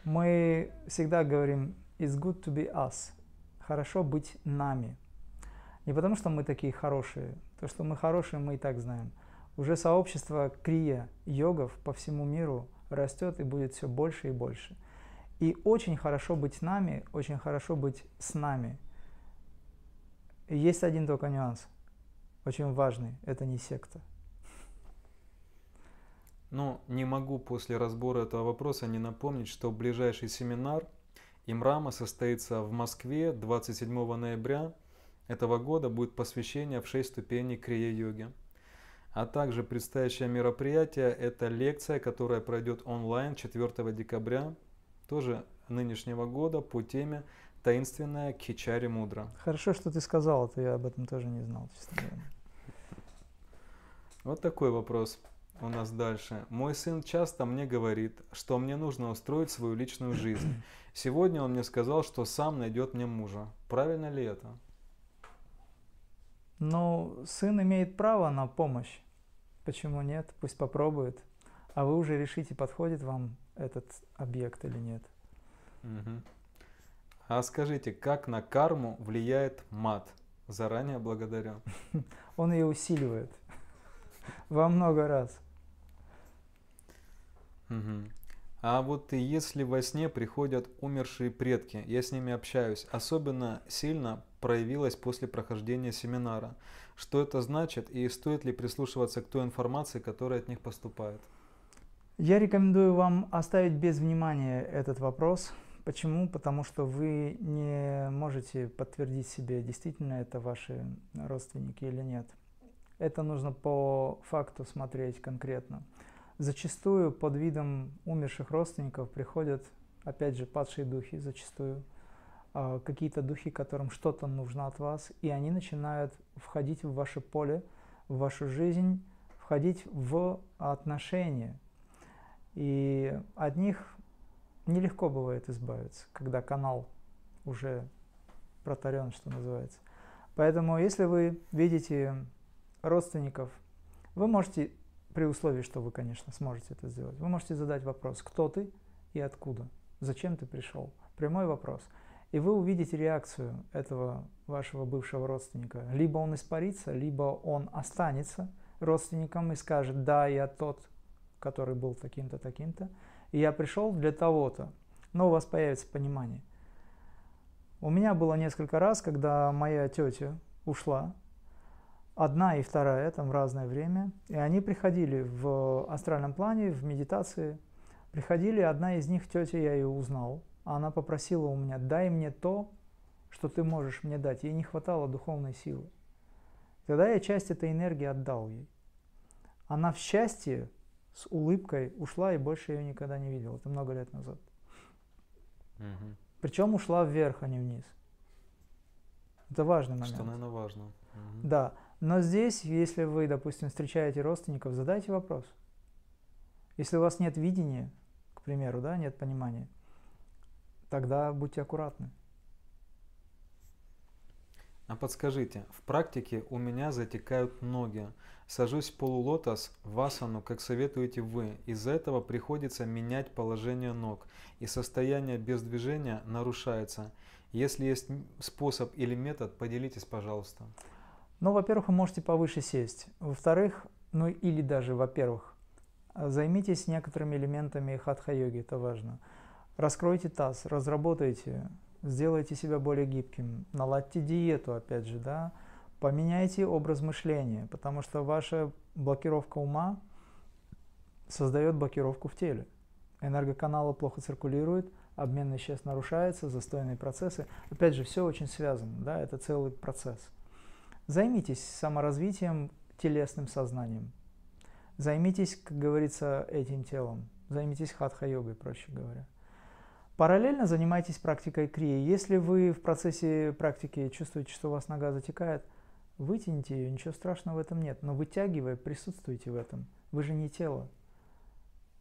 Мы всегда говорим «it's good to be us». Хорошо быть нами. Не потому, что мы такие хорошие. То, что мы хорошие, мы и так знаем. Уже сообщество крия йогов по всему миру растет и будет все больше и больше. И очень хорошо быть нами, очень хорошо быть с нами. Есть один только нюанс, очень важный, это не секта. Но не могу после разбора этого вопроса не напомнить, что ближайший семинар Имрама состоится в Москве 27 ноября этого года. Будет посвящение в 6 ступеней крия-йоги. А также предстоящее мероприятие – это лекция, которая пройдет онлайн 4 декабря, тоже нынешнего года, по теме «Таинственная Кичари Мудра». Хорошо, что ты сказал, а то я об этом тоже не знал, честно говоря. Вот такой вопрос у нас дальше. Мой сын часто мне говорит, что мне нужно устроить свою личную жизнь. Сегодня он мне сказал, что сам найдет мне мужа. Правильно ли это? Но сын имеет право на помощь. Почему нет? Пусть попробует. А вы уже решите, подходит вам этот объект или нет. Угу. А скажите, как на карму влияет мат? Заранее благодарю. Он ее усиливает во много раз. Угу. А вот если во сне приходят умершие предки, я с ними общаюсь, особенно сильно проявилось после прохождения семинара. Что это значит и стоит ли прислушиваться к той информации, которая от них поступает? Я рекомендую вам оставить без внимания этот вопрос. Почему? Потому что вы не можете подтвердить себе, действительно это ваши родственники или нет. Это нужно по факту смотреть конкретно. Зачастую под видом умерших родственников приходят, опять же, падшие духи зачастую, а, какие-то духи, которым что-то нужно от вас, и они начинают входить в ваше поле, в вашу жизнь, входить в отношения. И от них нелегко бывает избавиться, когда канал уже протарен, что называется. Поэтому, если вы видите родственников, вы можете при условии, что вы, конечно, сможете это сделать. Вы можете задать вопрос, кто ты и откуда, зачем ты пришел. Прямой вопрос. И вы увидите реакцию этого вашего бывшего родственника. Либо он испарится, либо он останется родственником и скажет, да, я тот, который был таким-то, таким-то, и я пришел для того-то. Но у вас появится понимание. У меня было несколько раз, когда моя тетя ушла, одна и вторая там в разное время, и они приходили в астральном плане, в медитации, приходили, одна из них, тетя, я ее узнал, она попросила у меня, дай мне то, что ты можешь мне дать. Ей не хватало духовной силы. Тогда я часть этой энергии отдал ей. Она в счастье с улыбкой ушла и больше ее никогда не видел. Это много лет назад. Угу. Причем ушла вверх, а не вниз. Это важный момент. Что, наверное, важно. Угу. Да. Но здесь, если вы, допустим, встречаете родственников, задайте вопрос. Если у вас нет видения, к примеру, да, нет понимания, тогда будьте аккуратны. А подскажите, в практике у меня затекают ноги. Сажусь в полулотос, в асану, как советуете вы. Из-за этого приходится менять положение ног, и состояние без движения нарушается. Если есть способ или метод, поделитесь, пожалуйста. Ну, во-первых, вы можете повыше сесть. Во-вторых, ну или даже, во-первых, займитесь некоторыми элементами хатха-йоги, это важно. Раскройте таз, разработайте, сделайте себя более гибким, наладьте диету, опять же, да, поменяйте образ мышления, потому что ваша блокировка ума создает блокировку в теле. Энергоканалы плохо циркулируют, обмен веществ нарушается, застойные процессы. Опять же, все очень связано, да, это целый процесс. Займитесь саморазвитием, телесным сознанием. Займитесь, как говорится, этим телом. Займитесь хатха-йогой, проще говоря. Параллельно занимайтесь практикой крии. Если вы в процессе практики чувствуете, что у вас нога затекает, вытяните ее, ничего страшного в этом нет. Но вытягивая, присутствуйте в этом. Вы же не тело.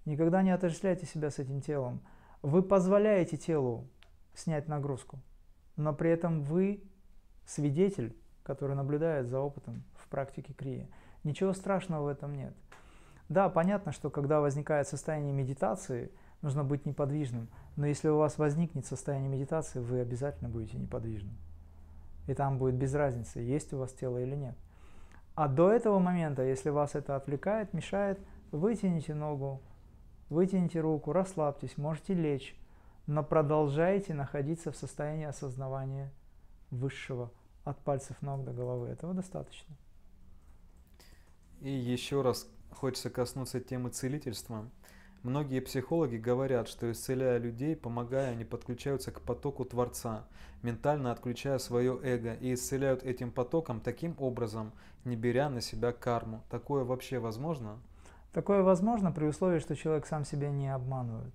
Никогда не отождествляйте себя с этим телом. Вы позволяете телу снять нагрузку, но при этом вы свидетель который наблюдает за опытом в практике крии. Ничего страшного в этом нет. Да, понятно, что когда возникает состояние медитации, нужно быть неподвижным, но если у вас возникнет состояние медитации, вы обязательно будете неподвижным. И там будет без разницы, есть у вас тело или нет. А до этого момента, если вас это отвлекает, мешает, вытяните ногу, вытяните руку, расслабьтесь, можете лечь, но продолжайте находиться в состоянии осознавания высшего от пальцев ног до головы. Этого достаточно. И еще раз хочется коснуться темы целительства. Многие психологи говорят, что исцеляя людей, помогая, они подключаются к потоку Творца, ментально отключая свое эго и исцеляют этим потоком таким образом, не беря на себя карму. Такое вообще возможно? Такое возможно при условии, что человек сам себя не обманывает,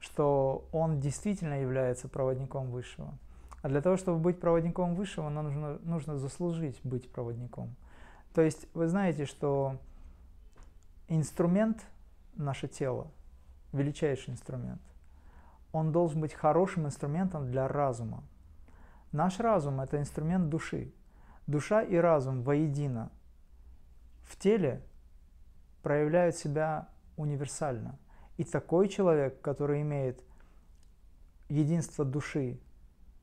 что он действительно является проводником Высшего. А для того, чтобы быть проводником высшего, нам нужно, нужно заслужить быть проводником. То есть вы знаете, что инструмент, наше тело, величайший инструмент, он должен быть хорошим инструментом для разума. Наш разум – это инструмент души. Душа и разум воедино в теле проявляют себя универсально. И такой человек, который имеет единство души,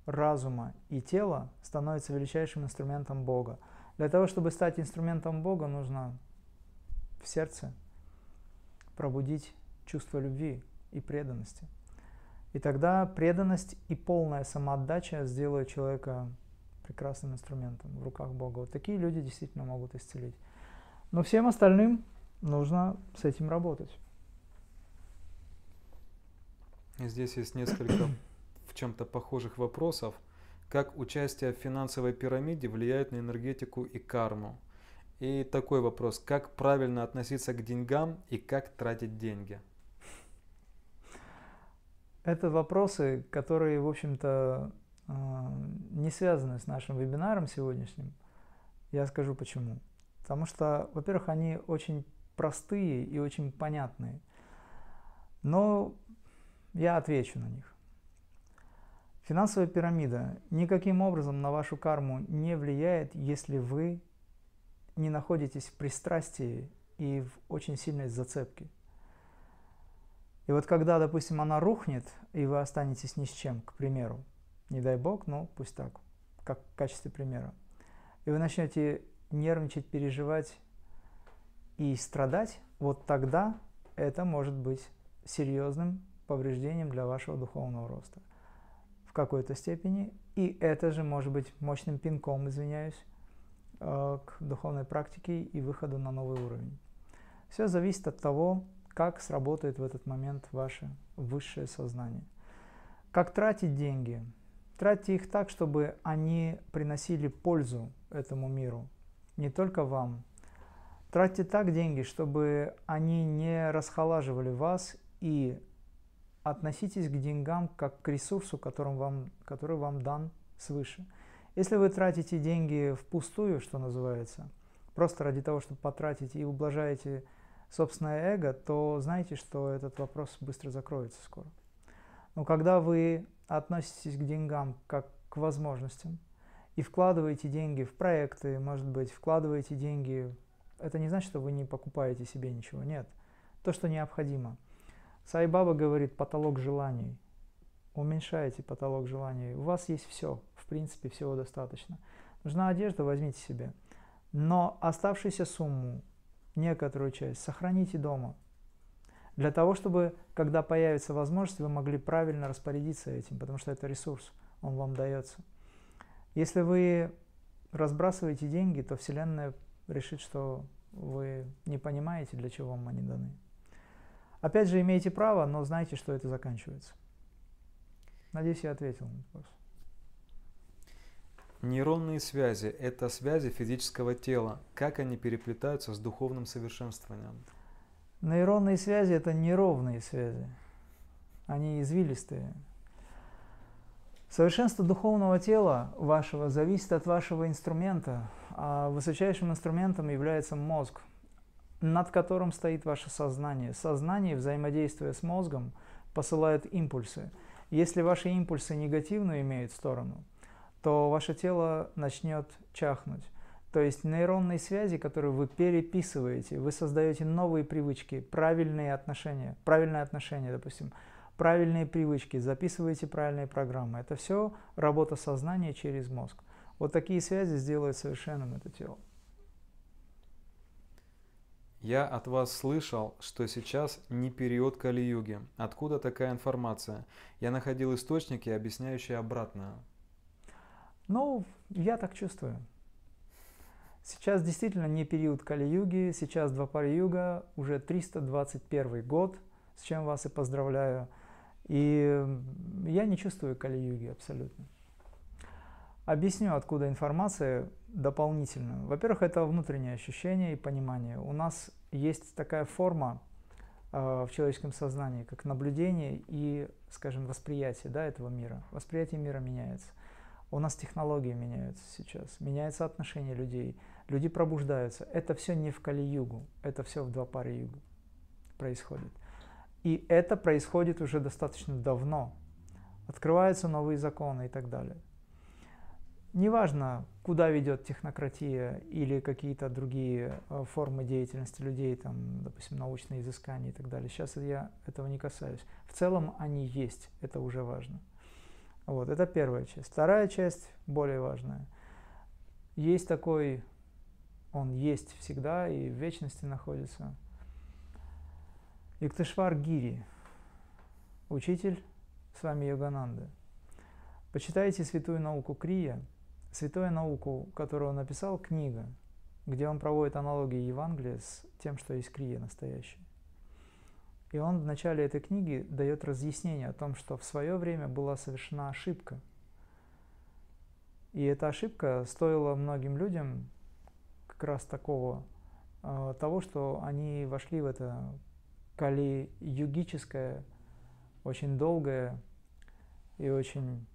разума и тела, становится величайшим инструментом Бога. Для того, чтобы стать инструментом Бога, нужно в сердце пробудить чувство любви и преданности. И тогда преданность и полная самоотдача сделают человека прекрасным инструментом в руках Бога. Вот такие люди действительно могут исцелить. Но всем остальным нужно с этим работать. Здесь есть несколько в чем-то похожих вопросов. Как участие в финансовой пирамиде влияет на энергетику и карму? И такой вопрос. Как правильно относиться к деньгам и как тратить деньги? Это вопросы, которые, в общем-то, а, не связаны с нашим вебинаром сегодняшним. Я скажу почему. Потому что, во-первых, они очень простые и очень понятные. Но я отвечу на них. Финансовая пирамида никаким образом на вашу карму не влияет, если вы не находитесь в пристрастии и в очень сильной зацепке. И вот когда, допустим, она рухнет, и вы останетесь ни с чем, к примеру, не дай бог, но пусть так, как в качестве примера, и вы начнете нервничать, переживать и страдать, вот тогда это может быть серьезным повреждением для вашего духовного роста в какой-то степени. И это же может быть мощным пинком, извиняюсь, к духовной практике и выходу на новый уровень. Все зависит от того, как сработает в этот момент ваше высшее сознание. Как тратить деньги? Тратьте их так, чтобы они приносили пользу этому миру, не только вам. Тратьте так деньги, чтобы они не расхолаживали вас и относитесь к деньгам как к ресурсу, которым вам, который вам дан свыше. Если вы тратите деньги впустую, что называется, просто ради того, чтобы потратить и ублажаете собственное эго, то знайте, что этот вопрос быстро закроется скоро. Но когда вы относитесь к деньгам как к возможностям и вкладываете деньги в проекты, может быть, вкладываете деньги, это не значит, что вы не покупаете себе ничего, нет. То, что необходимо – Сайбаба говорит потолок желаний. Уменьшайте потолок желаний. У вас есть все, принципе, всего достаточно. Нужна одежда, возьмите себе. Но оставшуюся сумму, некоторую часть, сохраните дома. Для того, чтобы, когда появится возможность, вы могли правильно распорядиться этим, потому что это ресурс, он вам дается. Если вы разбрасываете деньги, то Вселенная решит, что вы не понимаете, для чего вам они даны. Опять же, имеете право, но знайте, что это заканчивается. Надеюсь, я ответил на вопрос. Нейронные связи – это связи физического тела. Как они переплетаются с духовным совершенствованием? Нейронные связи – это неровные связи. Они извилистые. Совершенство духовного тела вашего зависит от вашего инструмента, а высочайшим инструментом является мозг над которым стоит ваше сознание. Сознание, взаимодействуя с мозгом, посылает импульсы. Если ваши импульсы негативную имеют сторону, то ваше тело начнет чахнуть. То есть нейронные связи, которые вы переписываете, вы создаете новые привычки, правильные отношения, правильные отношения, допустим, правильные привычки, записываете правильные программы. Это все работа сознания через мозг. Вот такие связи сделают совершенным это тело. Я от вас слышал, что сейчас не период Кали-юги. Откуда такая информация? Я находил источники, объясняющие обратное. Ну, я так чувствую. Сейчас действительно не период Кали-юги, сейчас два пары юга, уже 321 год, с чем вас и поздравляю. И я не чувствую Кали-юги абсолютно. Объясню, откуда информация дополнительно. Во-первых, это внутреннее ощущение и понимание. У нас есть такая форма э, в человеческом сознании, как наблюдение и, скажем, восприятие да, этого мира. Восприятие мира меняется. У нас технологии меняются сейчас, меняется отношение людей, люди пробуждаются. Это все не в Кали-югу, это все в два пары югу происходит. И это происходит уже достаточно давно. Открываются новые законы и так далее. Неважно, куда ведет технократия или какие-то другие э, формы деятельности людей, там, допустим, научные изыскания и так далее. Сейчас я этого не касаюсь. В целом они есть, это уже важно. Вот, это первая часть. Вторая часть, более важная. Есть такой, он есть всегда и в вечности находится. Иктышвар Гири, учитель с вами Йогананда. Почитайте святую науку Крия – Святую науку, которую он написал, книга, где он проводит аналогии Евангелия с тем, что есть крия настоящая. И он в начале этой книги дает разъяснение о том, что в свое время была совершена ошибка. И эта ошибка стоила многим людям как раз такого, э, того, что они вошли в это кали-югическое, очень долгое и очень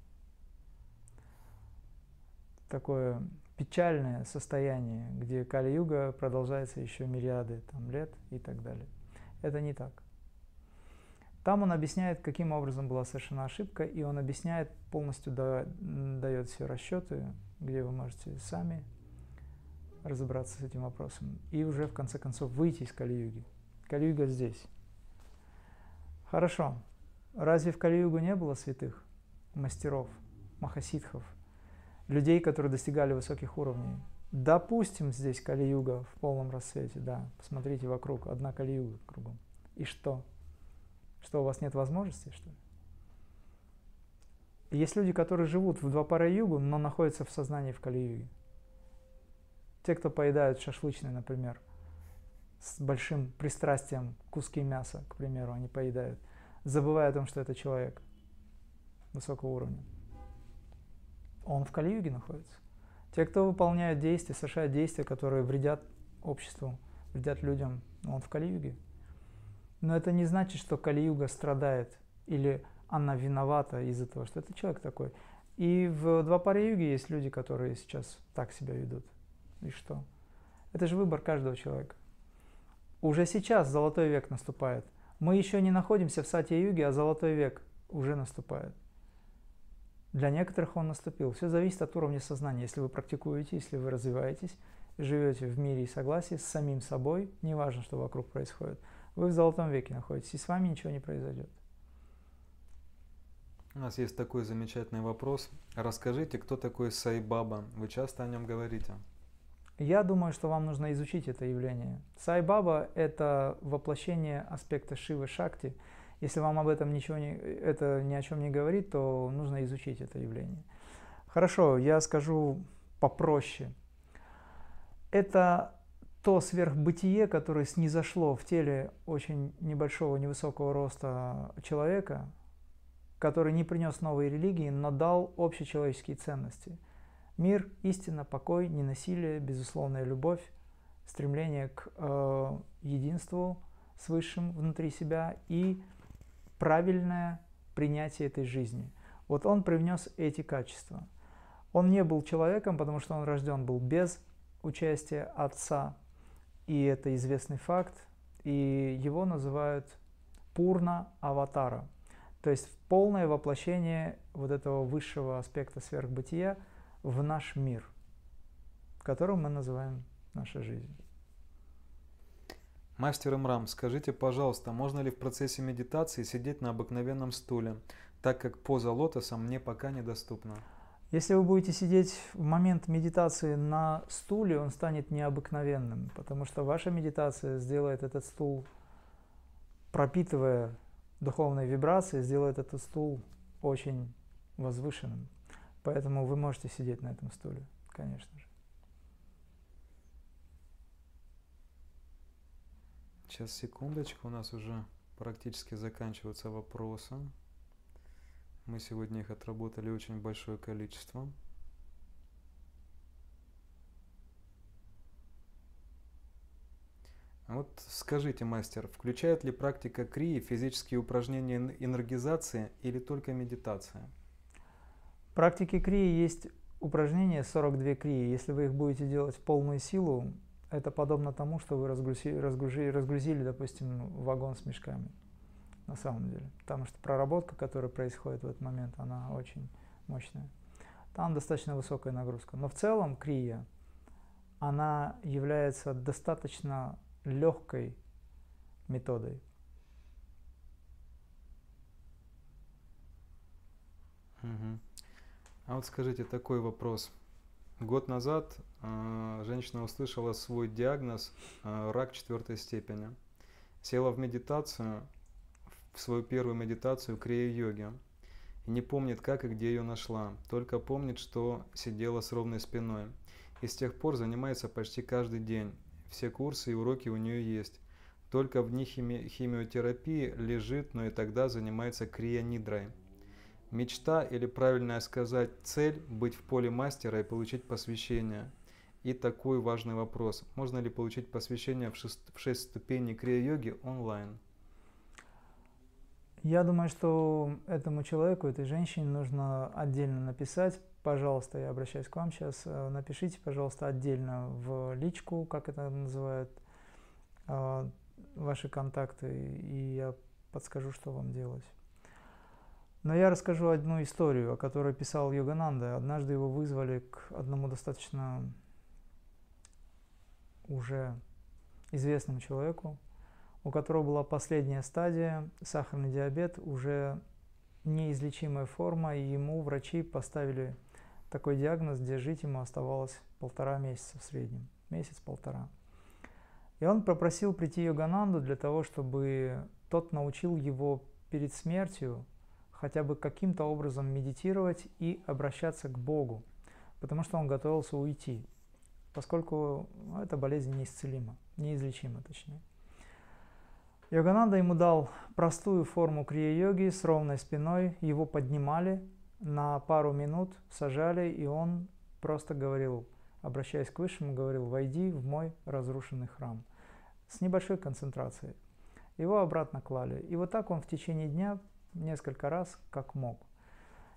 такое печальное состояние, где Кали-юга продолжается еще мириады там, лет и так далее. Это не так. Там он объясняет, каким образом была совершена ошибка, и он объясняет, полностью да, дает все расчеты, где вы можете сами разобраться с этим вопросом, и уже в конце концов выйти из Кали-юги. Кали-юга здесь. Хорошо. Разве в Кали-югу не было святых, мастеров, махасидхов, людей, которые достигали высоких уровней. Допустим, здесь Кали-юга в полном рассвете, да, посмотрите вокруг, одна Кали-юга кругом. И что? Что, у вас нет возможности, что ли? Есть люди, которые живут в два пара югу, но находятся в сознании в Кали-юге. Те, кто поедают шашлычные, например, с большим пристрастием куски мяса, к примеру, они поедают, забывая о том, что это человек высокого уровня он в Кали-юге находится. Те, кто выполняет действия, совершает действия, которые вредят обществу, вредят людям, он в Кали-юге. Но это не значит, что Кали-юга страдает или она виновата из-за того, что это человек такой. И в два паре есть люди, которые сейчас так себя ведут. И что? Это же выбор каждого человека. Уже сейчас золотой век наступает. Мы еще не находимся в Сатья-юге, а золотой век уже наступает. Для некоторых он наступил. Все зависит от уровня сознания. Если вы практикуете, если вы развиваетесь, живете в мире и согласии с самим собой, неважно, что вокруг происходит, вы в золотом веке находитесь, и с вами ничего не произойдет. У нас есть такой замечательный вопрос. Расскажите, кто такой Сайбаба? Вы часто о нем говорите. Я думаю, что вам нужно изучить это явление. Сайбаба – это воплощение аспекта Шивы Шакти – если вам об этом ничего не, это ни о чем не говорит, то нужно изучить это явление. Хорошо, я скажу попроще. Это то сверхбытие, которое снизошло в теле очень небольшого, невысокого роста человека, который не принес новые религии, но дал общечеловеческие ценности. Мир, истина, покой, ненасилие, безусловная любовь, стремление к э, единству с Высшим внутри себя и правильное принятие этой жизни. Вот он привнес эти качества. Он не был человеком, потому что он рожден был без участия отца, и это известный факт, и его называют Пурна Аватара, то есть полное воплощение вот этого высшего аспекта сверхбытия в наш мир, которым мы называем наша жизнь. Мастер Имрам, скажите, пожалуйста, можно ли в процессе медитации сидеть на обыкновенном стуле, так как поза лотоса мне пока недоступна? Если вы будете сидеть в момент медитации на стуле, он станет необыкновенным, потому что ваша медитация сделает этот стул, пропитывая духовной вибрацией, сделает этот стул очень возвышенным. Поэтому вы можете сидеть на этом стуле, конечно же. Сейчас, секундочку, у нас уже практически заканчиваются вопросы. Мы сегодня их отработали очень большое количество. Вот скажите, мастер, включает ли практика крии физические упражнения энергизации или только медитация? В практике крии есть упражнения 42 крии. Если вы их будете делать в полную силу, это подобно тому, что вы разгрузили, разгрузили, разгрузили, допустим, вагон с мешками, на самом деле. Потому что проработка, которая происходит в этот момент, она очень мощная. Там достаточно высокая нагрузка. Но в целом крия, она является достаточно легкой методой. Угу. А вот скажите такой вопрос. Год назад э, женщина услышала свой диагноз э, рак четвертой степени. Села в медитацию, в свою первую медитацию крия-йоги. И не помнит, как и где ее нашла. Только помнит, что сидела с ровной спиной. И с тех пор занимается почти каждый день. Все курсы и уроки у нее есть. Только в них хими- химиотерапии лежит, но и тогда занимается крия-нидрой. Мечта или правильно сказать цель – быть в поле мастера и получить посвящение. И такой важный вопрос. Можно ли получить посвящение в 6, в 6 ступеней крия-йоги онлайн? Я думаю, что этому человеку, этой женщине нужно отдельно написать. Пожалуйста, я обращаюсь к вам сейчас. Э, напишите, пожалуйста, отдельно в личку, как это называют, э, ваши контакты, и я подскажу, что вам делать. Но я расскажу одну историю, о которой писал Йогананда. Однажды его вызвали к одному достаточно уже известному человеку, у которого была последняя стадия, сахарный диабет, уже неизлечимая форма, и ему врачи поставили такой диагноз, где жить ему оставалось полтора месяца в среднем, месяц-полтора. И он попросил прийти Йогананду для того, чтобы тот научил его перед смертью хотя бы каким-то образом медитировать и обращаться к Богу, потому что он готовился уйти, поскольку ну, эта болезнь неисцелима, неизлечима точнее. Йогананда ему дал простую форму крия-йоги с ровной спиной, его поднимали на пару минут, сажали, и он просто говорил, обращаясь к Высшему, говорил, «Войди в мой разрушенный храм» с небольшой концентрацией. Его обратно клали. И вот так он в течение дня несколько раз, как мог.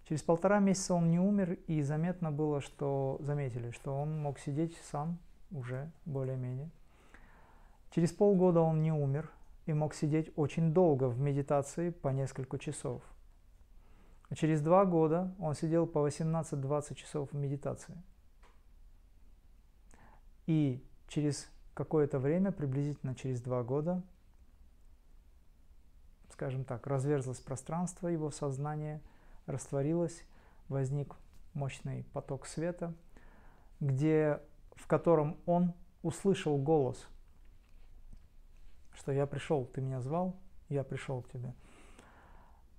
Через полтора месяца он не умер, и заметно было, что заметили, что он мог сидеть сам уже более-менее. Через полгода он не умер и мог сидеть очень долго в медитации по несколько часов. А через два года он сидел по 18-20 часов в медитации. И через какое-то время, приблизительно через два года, скажем так, разверзлось пространство его сознания, растворилось, возник мощный поток света, где, в котором он услышал голос, что я пришел, ты меня звал, я пришел к тебе.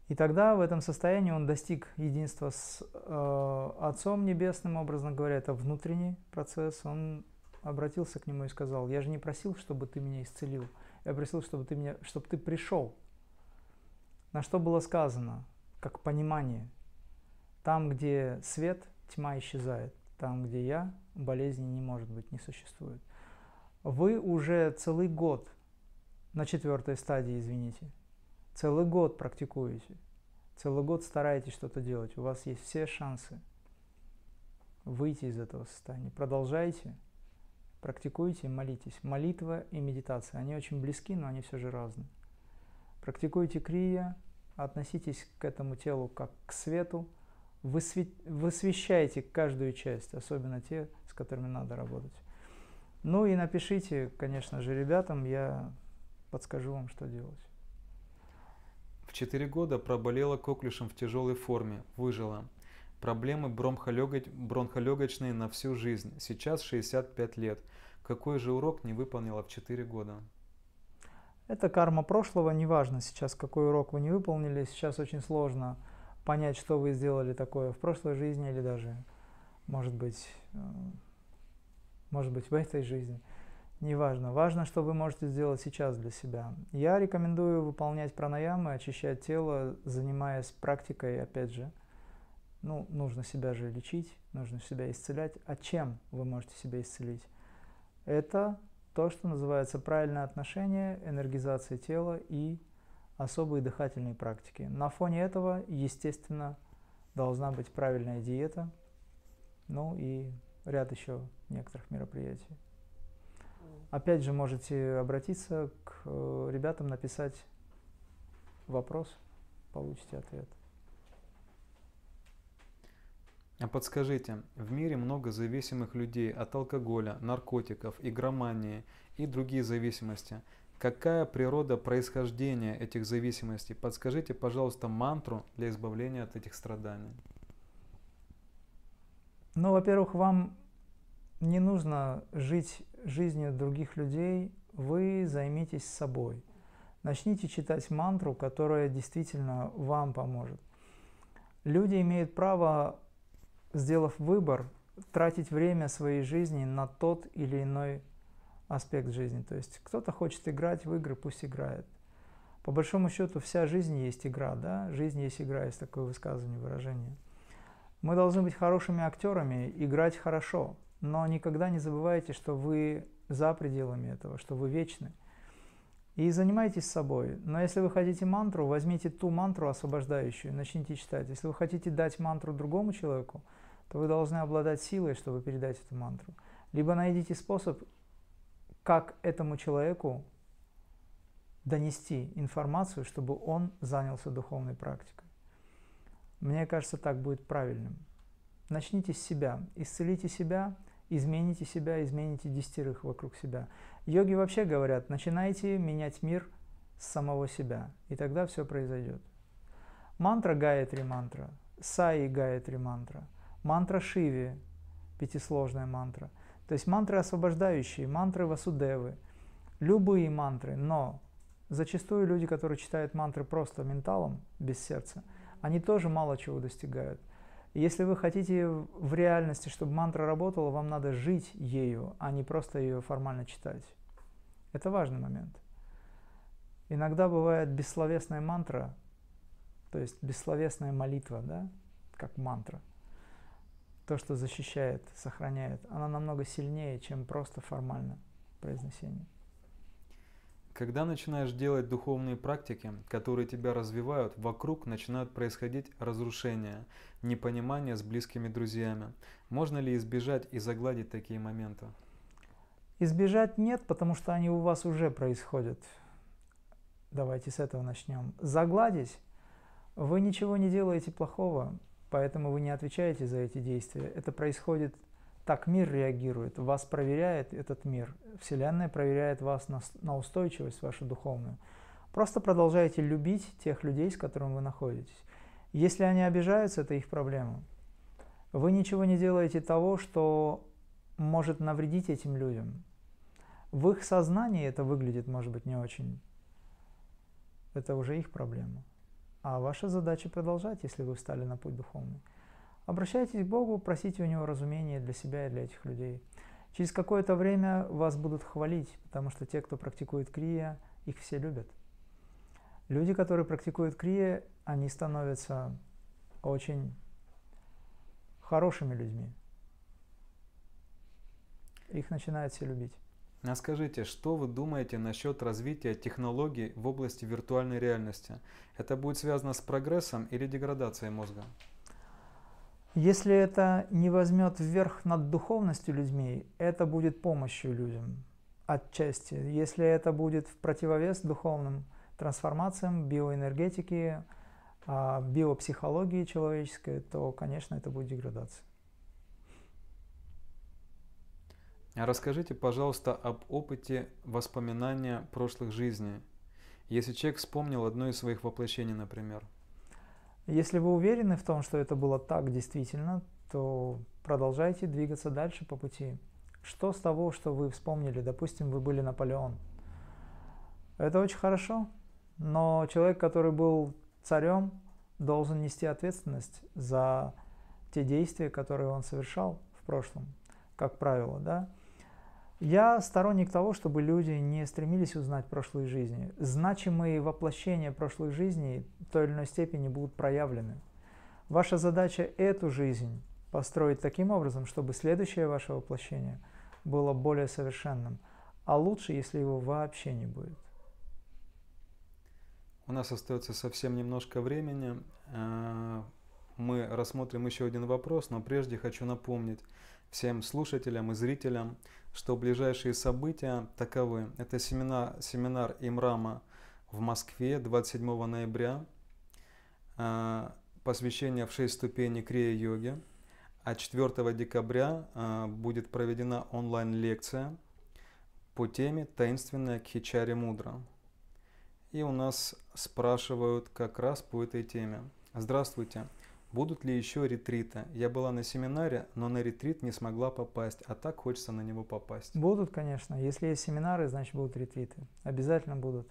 И тогда в этом состоянии он достиг единства с э, Отцом Небесным, образно говоря, это внутренний процесс. Он обратился к нему и сказал, я же не просил, чтобы ты меня исцелил, я просил, чтобы ты, меня, чтобы ты пришел на что было сказано, как понимание. Там, где свет, тьма исчезает. Там, где я, болезни не может быть, не существует. Вы уже целый год на четвертой стадии, извините, целый год практикуете, целый год стараетесь что-то делать, у вас есть все шансы выйти из этого состояния. Продолжайте, практикуйте, молитесь. Молитва и медитация, они очень близки, но они все же разные. Практикуйте крия, относитесь к этому телу как к свету, высвещайте каждую часть, особенно те, с которыми надо работать. Ну и напишите, конечно же, ребятам, я подскажу вам, что делать. В 4 года проболела коклюшем в тяжелой форме, выжила. Проблемы бронхолегочные на всю жизнь. Сейчас 65 лет. Какой же урок не выполнила в 4 года? Это карма прошлого, неважно сейчас, какой урок вы не выполнили, сейчас очень сложно понять, что вы сделали такое в прошлой жизни или даже, может быть, э, может быть в этой жизни. Неважно. Важно, что вы можете сделать сейчас для себя. Я рекомендую выполнять пранаямы, очищать тело, занимаясь практикой, опять же. Ну, нужно себя же лечить, нужно себя исцелять. А чем вы можете себя исцелить? Это то, что называется правильное отношение, энергизация тела и особые дыхательные практики. На фоне этого, естественно, должна быть правильная диета, ну и ряд еще некоторых мероприятий. Опять же, можете обратиться к э, ребятам, написать вопрос, получите ответ. А подскажите, в мире много зависимых людей от алкоголя, наркотиков, игромании и другие зависимости. Какая природа происхождения этих зависимостей? Подскажите, пожалуйста, мантру для избавления от этих страданий. Ну, во-первых, вам не нужно жить жизнью других людей, вы займитесь собой. Начните читать мантру, которая действительно вам поможет. Люди имеют право, сделав выбор, тратить время своей жизни на тот или иной аспект жизни. То есть кто-то хочет играть в игры, пусть играет. По большому счету вся жизнь есть игра, да? Жизнь есть игра, есть такое высказывание, выражение. Мы должны быть хорошими актерами, играть хорошо, но никогда не забывайте, что вы за пределами этого, что вы вечны. И занимайтесь собой. Но если вы хотите мантру, возьмите ту мантру освобождающую, начните читать. Если вы хотите дать мантру другому человеку, то вы должны обладать силой, чтобы передать эту мантру. Либо найдите способ как этому человеку донести информацию, чтобы он занялся духовной практикой. Мне кажется, так будет правильным. Начните с себя, исцелите себя, измените себя, измените десятерых вокруг себя. Йоги вообще говорят, начинайте менять мир с самого себя, и тогда все произойдет. Мантра Гаятри мантра, Саи Гаятри мантра, мантра Шиви, пятисложная мантра – то есть мантры освобождающие, мантры Васудевы, любые мантры, но зачастую люди, которые читают мантры просто менталом, без сердца, они тоже мало чего достигают. Если вы хотите в реальности, чтобы мантра работала, вам надо жить ею, а не просто ее формально читать. Это важный момент. Иногда бывает бессловесная мантра, то есть бессловесная молитва, да, как мантра – то, что защищает, сохраняет, она намного сильнее, чем просто формально произнесение. Когда начинаешь делать духовные практики, которые тебя развивают, вокруг начинают происходить разрушения, непонимание с близкими друзьями. Можно ли избежать и загладить такие моменты? Избежать нет, потому что они у вас уже происходят. Давайте с этого начнем. Загладить вы ничего не делаете плохого, Поэтому вы не отвечаете за эти действия. Это происходит так, мир реагирует, вас проверяет этот мир. Вселенная проверяет вас на, на устойчивость вашу духовную. Просто продолжайте любить тех людей, с которыми вы находитесь. Если они обижаются, это их проблема. Вы ничего не делаете того, что может навредить этим людям. В их сознании это выглядит, может быть, не очень. Это уже их проблема. А ваша задача продолжать, если вы встали на путь духовный. Обращайтесь к Богу, просите у Него разумения для себя и для этих людей. Через какое-то время вас будут хвалить, потому что те, кто практикует крия, их все любят. Люди, которые практикуют крия, они становятся очень хорошими людьми. Их начинают все любить. А скажите, что вы думаете насчет развития технологий в области виртуальной реальности? Это будет связано с прогрессом или деградацией мозга? Если это не возьмет вверх над духовностью людьми, это будет помощью людям отчасти. Если это будет в противовес духовным трансформациям, биоэнергетики, а, биопсихологии человеческой, то, конечно, это будет деградация. А расскажите, пожалуйста, об опыте воспоминания прошлых жизней. Если человек вспомнил одно из своих воплощений, например. Если вы уверены в том, что это было так действительно, то продолжайте двигаться дальше по пути. Что с того, что вы вспомнили? Допустим, вы были Наполеон. Это очень хорошо, но человек, который был царем, должен нести ответственность за те действия, которые он совершал в прошлом, как правило, да. Я сторонник того, чтобы люди не стремились узнать прошлые жизни. Значимые воплощения прошлых жизней в той или иной степени будут проявлены. Ваша задача эту жизнь построить таким образом, чтобы следующее ваше воплощение было более совершенным, а лучше, если его вообще не будет. У нас остается совсем немножко времени. Э, мы рассмотрим еще один вопрос, но прежде хочу напомнить всем слушателям и зрителям, что ближайшие события таковы. Это семинар, семинар Имрама в Москве 27 ноября, а, посвящение в 6 ступеней крия-йоги. А 4 декабря э, будет проведена онлайн-лекция по теме «Таинственная Кхичари Мудра». И у нас спрашивают как раз по этой теме. Здравствуйте. Будут ли еще ретриты? Я была на семинаре, но на ретрит не смогла попасть, а так хочется на него попасть. Будут, конечно. Если есть семинары, значит будут ретриты. Обязательно будут.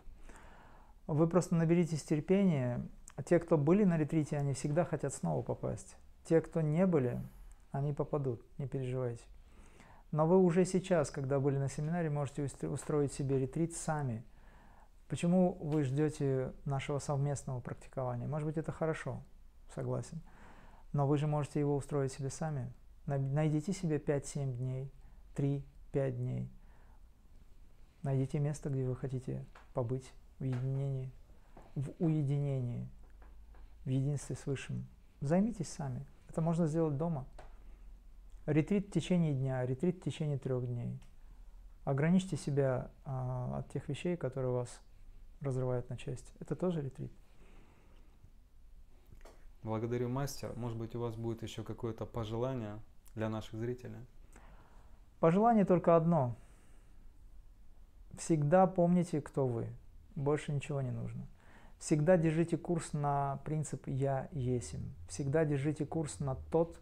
Вы просто наберитесь терпения. Те, кто были на ретрите, они всегда хотят снова попасть. Те, кто не были, они попадут, не переживайте. Но вы уже сейчас, когда были на семинаре, можете устроить себе ретрит сами. Почему вы ждете нашего совместного практикования? Может быть, это хорошо, согласен. Но вы же можете его устроить себе сами. Найдите себе 5-7 дней, 3-5 дней. Найдите место, где вы хотите побыть в единении, в уединении, в единстве с Высшим. Займитесь сами. Это можно сделать дома. Ретрит в течение дня, ретрит в течение трех дней. Ограничьте себя а, от тех вещей, которые вас разрывают на части. Это тоже ретрит. Благодарю, мастер. Может быть, у вас будет еще какое-то пожелание для наших зрителей? Пожелание только одно. Всегда помните, кто вы. Больше ничего не нужно. Всегда держите курс на принцип «я есим». Всегда держите курс на тот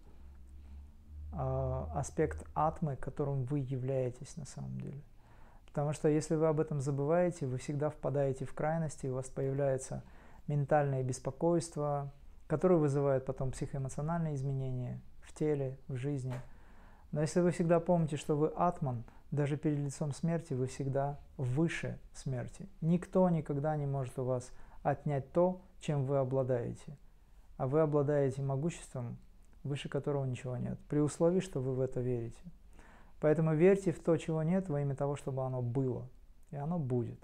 э, аспект атмы, которым вы являетесь на самом деле. Потому что если вы об этом забываете, вы всегда впадаете в крайности, у вас появляется ментальное беспокойство, которое вызывает потом психоэмоциональные изменения в теле, в жизни. Но если вы всегда помните, что вы атман – даже перед лицом смерти вы всегда выше смерти. Никто никогда не может у вас отнять то, чем вы обладаете. А вы обладаете могуществом, выше которого ничего нет, при условии, что вы в это верите. Поэтому верьте в то, чего нет, во имя того, чтобы оно было. И оно будет.